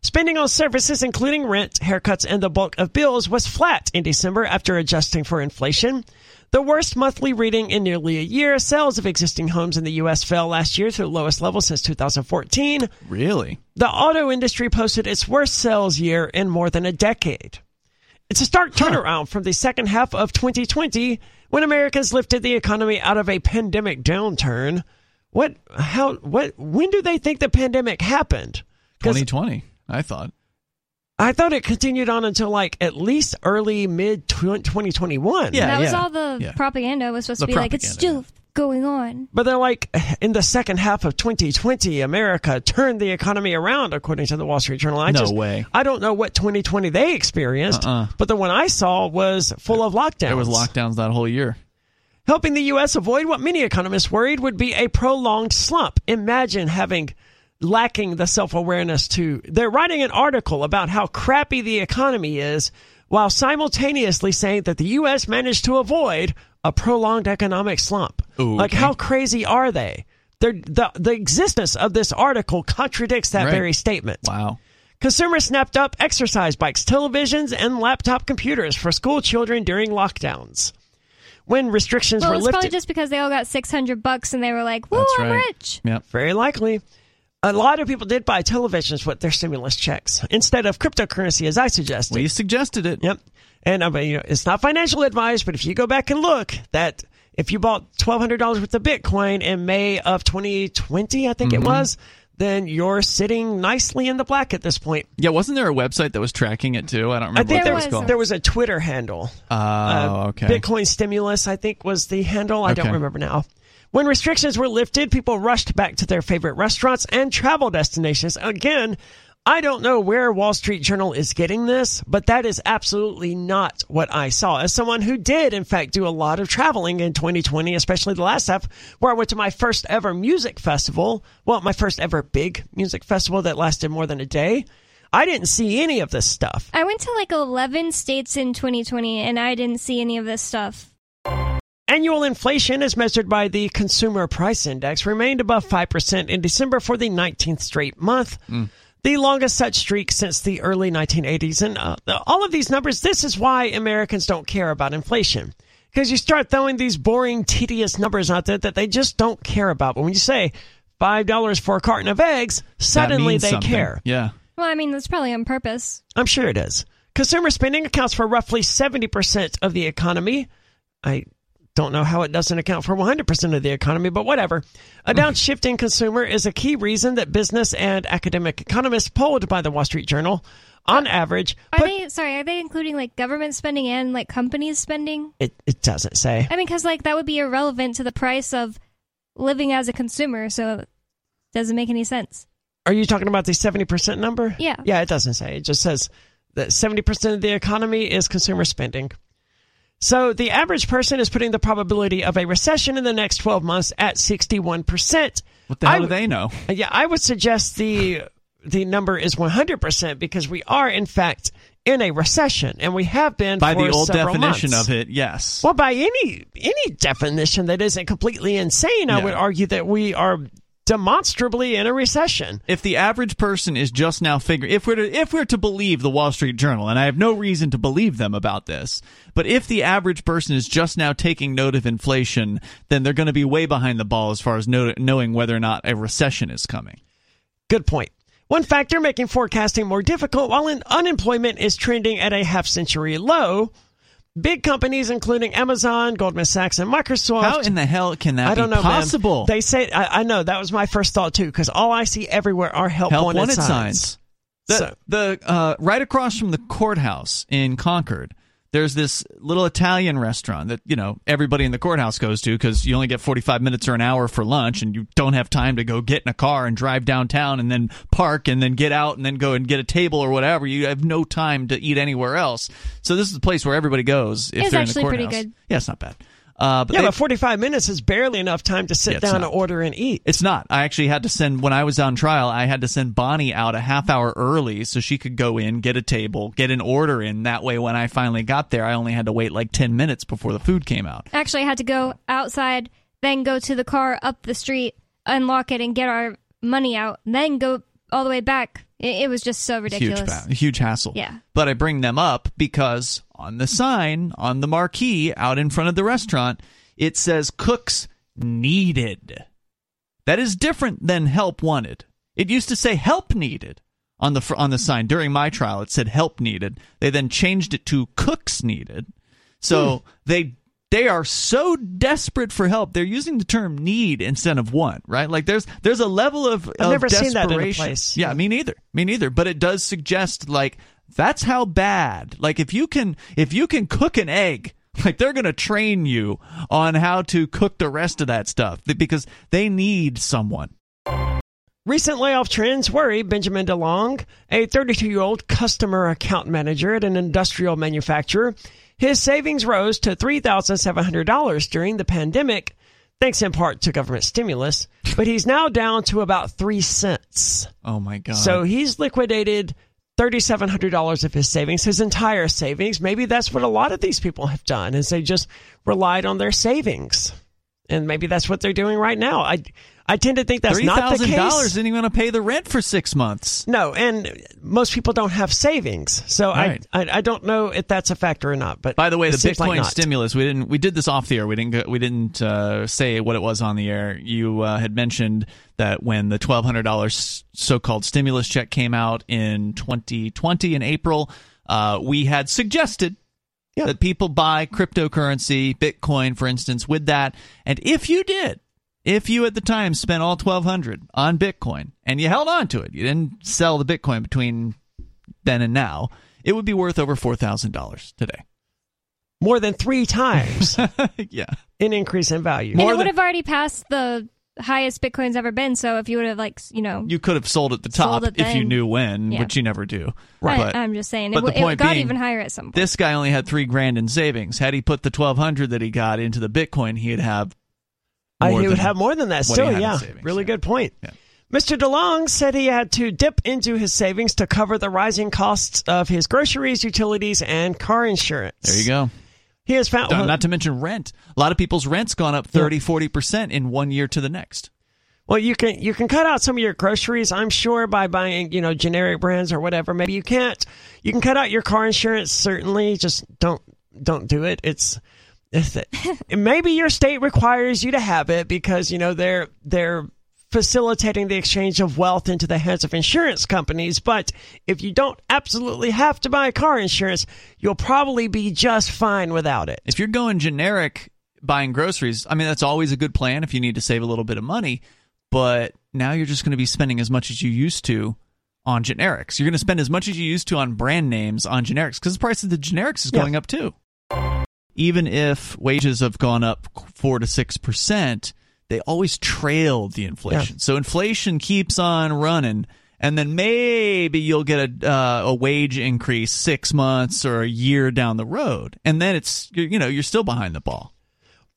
Spending on services, including rent, haircuts, and the bulk of bills, was flat in December after adjusting for inflation. The worst monthly reading in nearly a year. Sales of existing homes in the U.S. fell last year to the lowest level since 2014. Really? The auto industry posted its worst sales year in more than a decade. It's a stark turnaround from the second half of 2020 when Americans lifted the economy out of a pandemic downturn. What, how, what, when do they think the pandemic happened? 2020. I thought. I thought it continued on until like at least early mid 2021. Yeah, that was yeah, all the yeah. propaganda was supposed The to be like, it's still going on. But they're like, in the second half of 2020, America turned the economy around, according to the Wall Street Journal. I No just, way. I don't know what 2020 they experienced, Uh-uh. but the one I saw was full of lockdowns. There was lockdowns that whole year. Helping the U.S. avoid what many economists worried would be a prolonged slump. Imagine having lacking the self awareness to. They're writing an article about how crappy the economy is while simultaneously saying that the U.S. managed to avoid a prolonged economic slump. Ooh, Like, okay. how crazy are they? They're, the, the existence of this article contradicts that Right. very statement. Wow. Consumers snapped up exercise bikes, televisions, and laptop computers for school children during lockdowns. When restrictions Well, were it's lifted, probably just because they all got 600 bucks and they were like, whoa, That's I'm right. rich. Yep. very likely, a lot of people did buy televisions with their stimulus checks instead of cryptocurrency, as I suggested. We suggested it. Yep. And I mean, you know, it's not financial advice, but if you go back and look, that if you bought twelve hundred dollars worth of Bitcoin in May of 2020, I think Mm-hmm. it was, then you're sitting nicely in the black at this point. Yeah, wasn't there a website that was tracking it too? I don't remember I think what there that was called. there was a Twitter handle. Oh, Uh, okay. Bitcoin stimulus, I think, was the handle. I don't remember now. When restrictions were lifted, people rushed back to their favorite restaurants and travel destinations. Again, I don't know where Wall Street Journal is getting this, but that is absolutely not what I saw. As someone who did, in fact, do a lot of traveling in 2020, especially the last half, where I went to my first ever music festival. Well, my first ever big music festival that lasted more than a day. I didn't see any of this stuff. I went to like 11 states in 2020 and I didn't see any of this stuff. Annual inflation, as measured by the Consumer Price Index, remained above 5% in December for the 19th straight month. The longest such streak since the early 1980s. And uh, all of these numbers, this is why Americans don't care about inflation. Because you start throwing these boring, tedious numbers out there that they just don't care about. But when you say $5 for a carton of eggs, suddenly they something. care. Yeah. Well, I mean, that's probably on purpose. I'm sure it is. Consumer spending accounts for roughly 70% of the economy. I don't know how it doesn't account for 100% of the economy, but whatever. A mm. downshifting consumer is a key reason that business and academic economists polled by the Wall Street Journal, on average, Are put, they, sorry, are they including like government spending and like companies spending? it, it doesn't say. I mean, because like that would be irrelevant to the price of living as a consumer, so it doesn't make any sense. Are you talking about the 70% number? Yeah. Yeah, it doesn't say. It just says that 70% of the economy is consumer spending. So the average person is putting the probability of a recession in the next 12 months at 61%. What the hell I do they know? Yeah, I would suggest the the number is 100% because we are in fact in a recession and we have been By for the old definition months. of it, yes. Well, by any any definition that isn't completely insane, I would argue that we are demonstrably in a recession. if the average person is just now figuring if we're to if we're to believe the Wall Street Journal and I have no reason to believe them about this but if the average person is just now taking note of inflation then they're going to be way behind the ball as far as know, knowing whether or not a recession is coming Good point. One factor making forecasting more difficult while unemployment is trending at a half century low. Big companies including Amazon, Goldman Sachs, and Microsoft. how in the hell can that I don't be know, man. possible They say I, I know that was my first thought too, because all I see everywhere are help, help wanted, wanted signs. signs. The, So- the uh, right across from the courthouse in Concord, there's this little Italian restaurant that you know everybody in the courthouse goes to because you only get 45 minutes or an hour for lunch, and you don't have time to go get in a car and drive downtown and then park and then get out and then go and get a table or whatever. You have no time to eat anywhere else. So this is the place where everybody goes if It's they're actually in the pretty good. Yeah, it's not bad. Uh, but Yeah, they- but 45 minutes is barely enough time to sit Yeah, down not. and order and eat. It's not. I actually had to send when I was on trial. I had to send Bonnie out a half hour early so she could go in, get a table, get an order in. That way, when I finally got there, I only had to wait like ten minutes before the food came out. Actually, I had to go outside, then go to the car up the street, unlock it, and get our money out, then go all the way back. It, it was just so ridiculous. Huge, huge hassle. Yeah. But I bring them up because on the sign, on the marquee out in front of the restaurant, it says cooks needed. That is different than help wanted. It used to say help needed on the fr- on the sign during my trial. It said help needed. They then changed it to cooks needed. So hmm. they they are so desperate for help. They're using the term need instead of want, right? Like there's there's a level of, I've of never seen that in a desperation. place. Yeah, me neither. Me neither. But it does suggest like that's how bad. Like if you can if you can cook an egg, like they're going to train you on how to cook the rest of that stuff because they need someone. Recent layoff trends worry Benjamin DeLong, a 32 year old customer account manager at an industrial manufacturer. His savings rose to $3,700 during the pandemic, thanks in part to government stimulus, but he's now down to about three cents. Oh my god. So he's liquidated $3,700 of his savings, his entire savings. Maybe that's what a lot of these people have done, is they just relied on their savings. And maybe that's what they're doing right now. I, I tend to think that's Three not the thousand case. dollars isn't even going to pay the rent for six months. No, and most people don't have savings, so Right. I, I I don't know if that's a factor or not. But By the way, the seems like Bitcoin stimulus we didn't we did this off the air. We didn't go, we didn't uh, say what it was on the air. You uh, had mentioned that when the twelve hundred dollars so called stimulus check came out in 2020 in April, uh, we had suggested. Yeah. That people buy cryptocurrency, Bitcoin, for instance, with that. And if you did, if you at the time spent all twelve hundred on Bitcoin and you held on to it, you didn't sell the Bitcoin between then and now, it would be worth over four thousand dollars today. more than three times yeah. An increase in value. And More it would than- have already passed the highest Bitcoin's ever been. So if you would have like you know, you could have sold at the top Sold it if you knew when, Yeah. which you never do. Right. But I'm just saying but it, the w- it point got being, even higher at some point. this guy only had three grand in savings. Had he put the twelve hundred that he got into the Bitcoin, he'd have. I, he would have more than that still, yeah. savings, really yeah. good point. Yeah. Mr. DeLong said he had to dip into his savings to cover the rising costs of his groceries, utilities, and car insurance. There you go. He has found. Not- Not to mention rent. A lot of people's rent's gone up 30, 40% in one year to the next. Well, you can you can cut out some of your groceries, I'm sure, by buying you know generic brands or whatever. Maybe you can't. You can cut out your car insurance. Certainly, just don't don't do it. It's maybe your state requires you to have it because you know they're they're facilitating the exchange of wealth into the hands of insurance companies. But if you don't absolutely have to buy car insurance, you'll probably be just fine without it. If you're going generic buying groceries, I mean, that's always a good plan if you need to save a little bit of money. But now you're just going to be spending as much as you used to on generics. You're going to spend as much as you used to on brand names on generics because the price of the generics is Yeah. going up too. Even if wages have gone up four to six percent, they always trail the inflation. So inflation keeps on running, and then maybe you'll get a uh, a wage increase six months or a year down the road, and then it's you you know you're still behind the ball.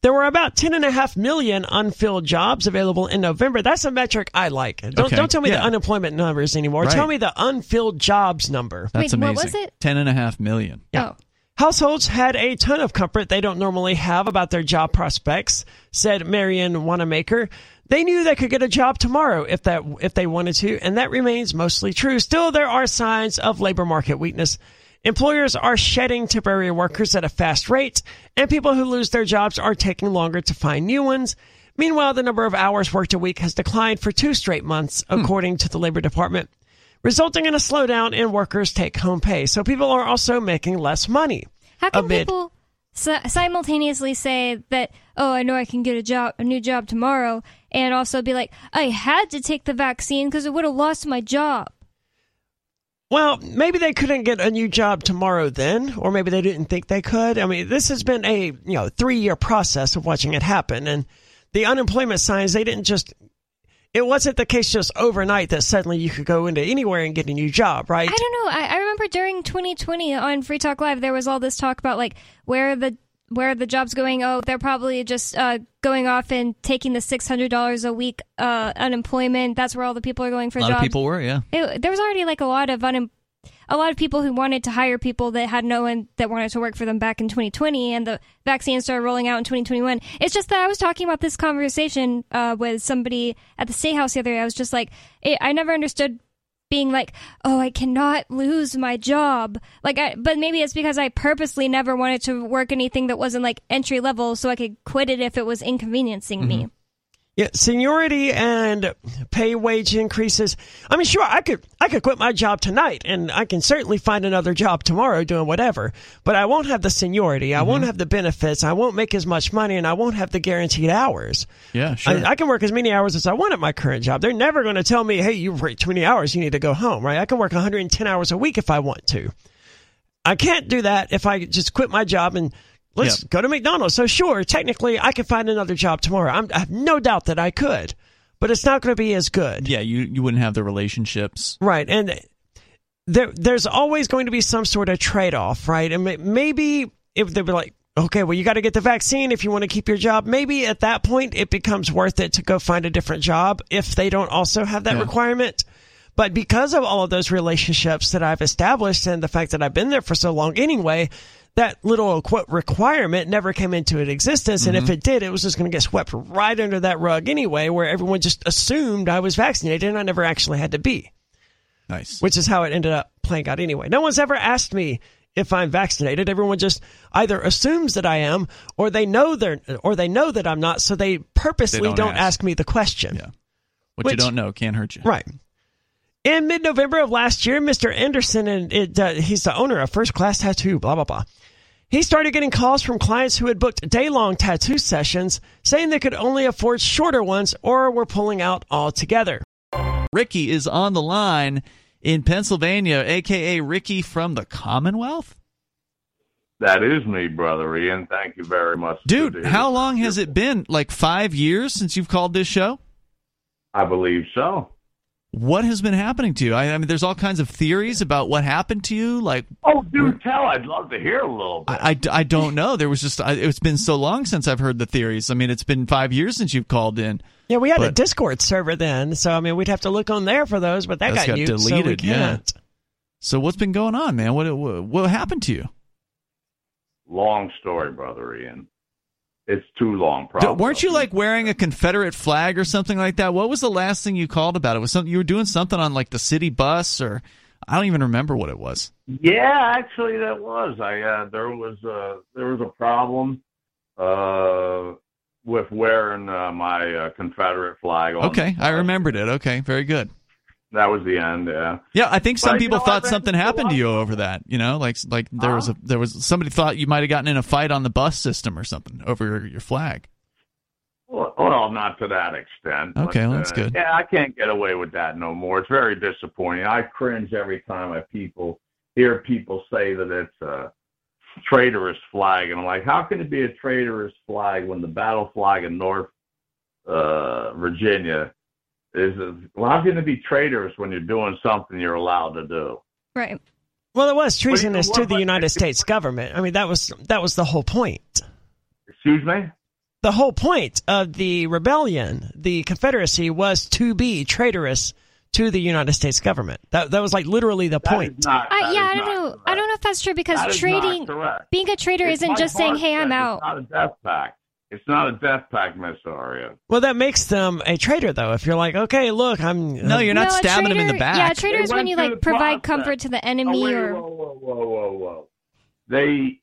There were about 10.5 million unfilled jobs available in November. That's a metric I like. Don't, Okay. don't tell me Yeah. the unemployment numbers anymore. Right. Tell me the unfilled jobs number. That's Wait, what amazing. was it? Ten and a half million. Oh. Households had a ton of comfort they don't normally have about their job prospects, said Marion Wanamaker. They knew they could get a job tomorrow if that if they wanted to, and that remains mostly true. Still, there are signs of labor market weakness. Employers are shedding temporary workers at a fast rate, and people who lose their jobs are taking longer to find new ones. Meanwhile, the number of hours worked a week has declined for two straight months, hmm. according to the Labor Department, resulting in a slowdown in workers' take home pay. So people are also making less money. How come bit. people simultaneously say that, oh, I know I can get a job, a new job tomorrow, and also be like, I had to take the vaccine because I would have lost my job. Well, maybe they couldn't get a new job tomorrow then, or maybe they didn't think they could. I mean, this has been a, you know, 3-year process of watching it happen and the unemployment signs they didn't just it wasn't the case just overnight that suddenly you could go into anywhere and get a new job, right? I don't know. I, I remember during 2020 on Free Talk Live, there was all this talk about like where the where the jobs going. Oh, they're probably just uh, going off and taking the six hundred dollars a week uh, unemployment. That's where all the people are going for A lot jobs. of people were, yeah. it, there was already like a lot of unem- a lot of people who wanted to hire people that had no one that wanted to work for them back in 2020 and the vaccine started rolling out in 2021 it's just that i was talking about this conversation uh, with somebody at the state house the other day. I was just like i never understood being like oh i cannot lose my job. Like I, but maybe it's because i purposely never wanted to work anything that wasn't like entry level so i could quit it if it was inconveniencing me Yeah, seniority and pay wage increases. I mean, sure, I could I could quit my job tonight, and I can certainly find another job tomorrow doing whatever. But I won't have the seniority. I won't mm-hmm. have the benefits. I won't make as much money, and I won't have the guaranteed hours. Yeah, sure. I, I can work as many hours as I want at my current job. They're never going to tell me, "Hey, you've worked 20 hours. You need to go home." Right? I can work 110 hours a week if I want to. I can't do that if I just quit my job and let's Yep. go to McDonald's. So sure, technically, I could find another job tomorrow. I'm, I have no doubt that I could, but it's not going to be as good. yeah, you, you wouldn't have the relationships. Right. And there, there's always going to be some sort of trade off, right? And maybe if they were like, okay, well, you got to get the vaccine if you want to keep your job, maybe at that point it becomes worth it to go find a different job if they don't also have that Yeah. requirement. But because of all of those relationships that I've established and the fact that I've been there for so long anyway, that little quote requirement never came into existence. And if mm-hmm. it did, it was just going to get swept right under that rug anyway, where everyone just assumed I was vaccinated and I never actually had to be Nice. which is how it ended up playing out anyway. No one's ever asked me if I'm vaccinated. Everyone just either assumes that I am, or they know they're, or they know that I'm not, so they purposely They don't, don't ask. ask. me the question. Yeah. What you don't know can't hurt you. Right. In mid-November of last year, Mr. Anderson, and it, uh, he's the owner of First Class Tattoo, blah blah blah. He started getting calls from clients who had booked day-long tattoo sessions, saying they could only afford shorter ones or were pulling out altogether. Ricky is on the line in Pennsylvania, aka Ricky from the Commonwealth. That is me, brother Ian. Thank you very much, Dude, how long has it been? Like five years since you've called this show? I believe so. What has been happening to you? I, I mean, there's all kinds of theories about what happened to you. Like, Oh, do tell. I'd love to hear a little bit. I, I, I don't know. There was just I, it's been so long since I've heard the theories. I mean, it's been five years since you've called in. Yeah, we had a Discord server then, so I mean, we'd have to look on there for those, but that That's got, got nuked, so we deleted, yeah. can't. So what's been going on, man? What what, what happened to you? long story, brother Ian. It's too long. Probably. weren't you like wearing a Confederate flag or something like that? What was the last thing you called about it? Was something you were doing something on like the city bus or I don't even remember what it was. Yeah, actually, that was. I uh, there was a there was a problem uh, with wearing uh, my uh, Confederate flag. On Okay, I remembered it. Okay, very good. That was the end. Yeah. Yeah, I think some But, you people know, thought something happened to you over that. You know, like like there was a there was somebody thought you might have gotten in a fight on the bus system or something over your, your flag. Well, well, not to that extent. but, Okay, well, that's uh, good. Yeah, I can't get away with that no more. It's very disappointing. I cringe every time I people hear people say that it's a traitorous flag, and I'm like, how can it be a traitorous flag when the battle flag in North uh, Virginia is? A, well, how can it be traitorous when you're doing something you're allowed to do? Right. Well, it was treasonous what to the about- United States government. I mean, that was that was the whole point. Excuse me. The whole point of the rebellion, the Confederacy, was to be traitorous to the United States government. That that was like literally the That point. not. I, yeah, I don't know. correct. I don't know if that's true because That is trading, being a traitor, It's isn't just saying, "Hey, I'm out." It's not a death pact. It's not a death pact, Miss Aria. Well, that makes them a traitor, though. If you're like, okay, look, I'm No, you're not no, a stabbing him in the back. Yeah, a trader They is when you like provide process. comfort to the Oh, enemy wait, or whoa, whoa, whoa, whoa, whoa. They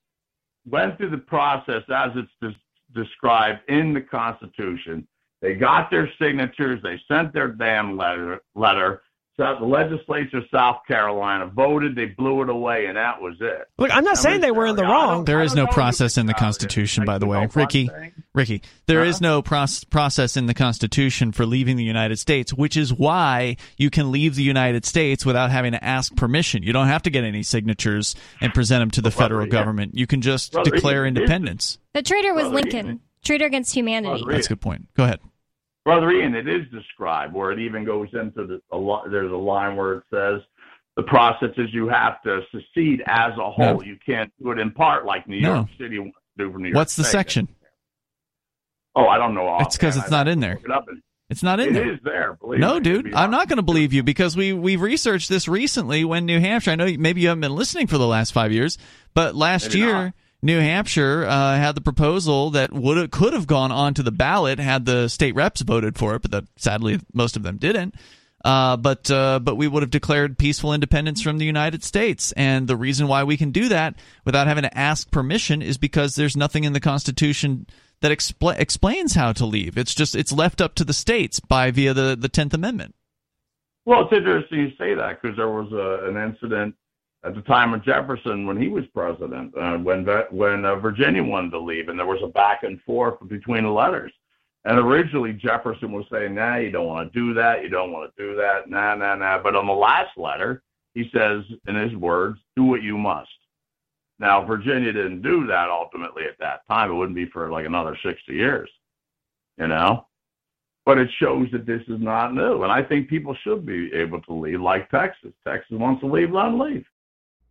went through the process as it's des- described in the Constitution. They got their signatures. They sent their damn letter. Letter. So the legislature of South Carolina voted. They blew it away, and that was it. look. I'm not Now, saying Miss they were in the wrong. don't- There I is don't no process in the. Constitution, by the way, Ricky. Ricky, there is Huh? no proc- process in the Constitution for leaving the United States, which is why you can leave the United States without having to ask permission. You don't have to get any signatures and present them to the Brother, federal yeah. government. You can just Brother, declare independence. the traitor was Brother, Lincoln. Traitor against humanity. Brother, That's a good point. Go ahead. Brother Ian, it is described where it even goes into the a lo- there's a line where it says the process is you have to secede as a whole. No. You can't do it in part like New No. York City wants to do for New York What's the section? Oh, I don't know. It's 'cause offhand. it's not in there. look It, up and- It's not in it there. is there. Believe No, me, dude, I'm not going to believe you because we we've researched this recently. When New Hampshire, I know maybe you haven't been listening for the last five years, but last Maybe year not. New Hampshire uh, had the proposal that would could have gone onto the ballot had the state reps voted for it, but that sadly most of them didn't. Uh, but uh, but we would have declared peaceful independence from the United States, and the reason why we can do that without having to ask permission is because there's nothing in the Constitution that expl- explains how to leave. It's just it's left up to the states by via the the Tenth Amendment. Well, it's interesting you say that because there was a, an incident at the time of Jefferson when he was president, uh, when when uh, Virginia wanted to leave, and there was a back and forth between the letters. And originally Jefferson was saying, "Nah, you don't want to do that. You don't want to do that. Nah, nah, nah." But on the last letter, he says, in his words, "Do what you must." Now, Virginia didn't do that ultimately at that time. It wouldn't be for like another sixty years, you know but it shows that this is not new. And I think people should be able to leave, like Texas. Texas wants to leave, let them leave.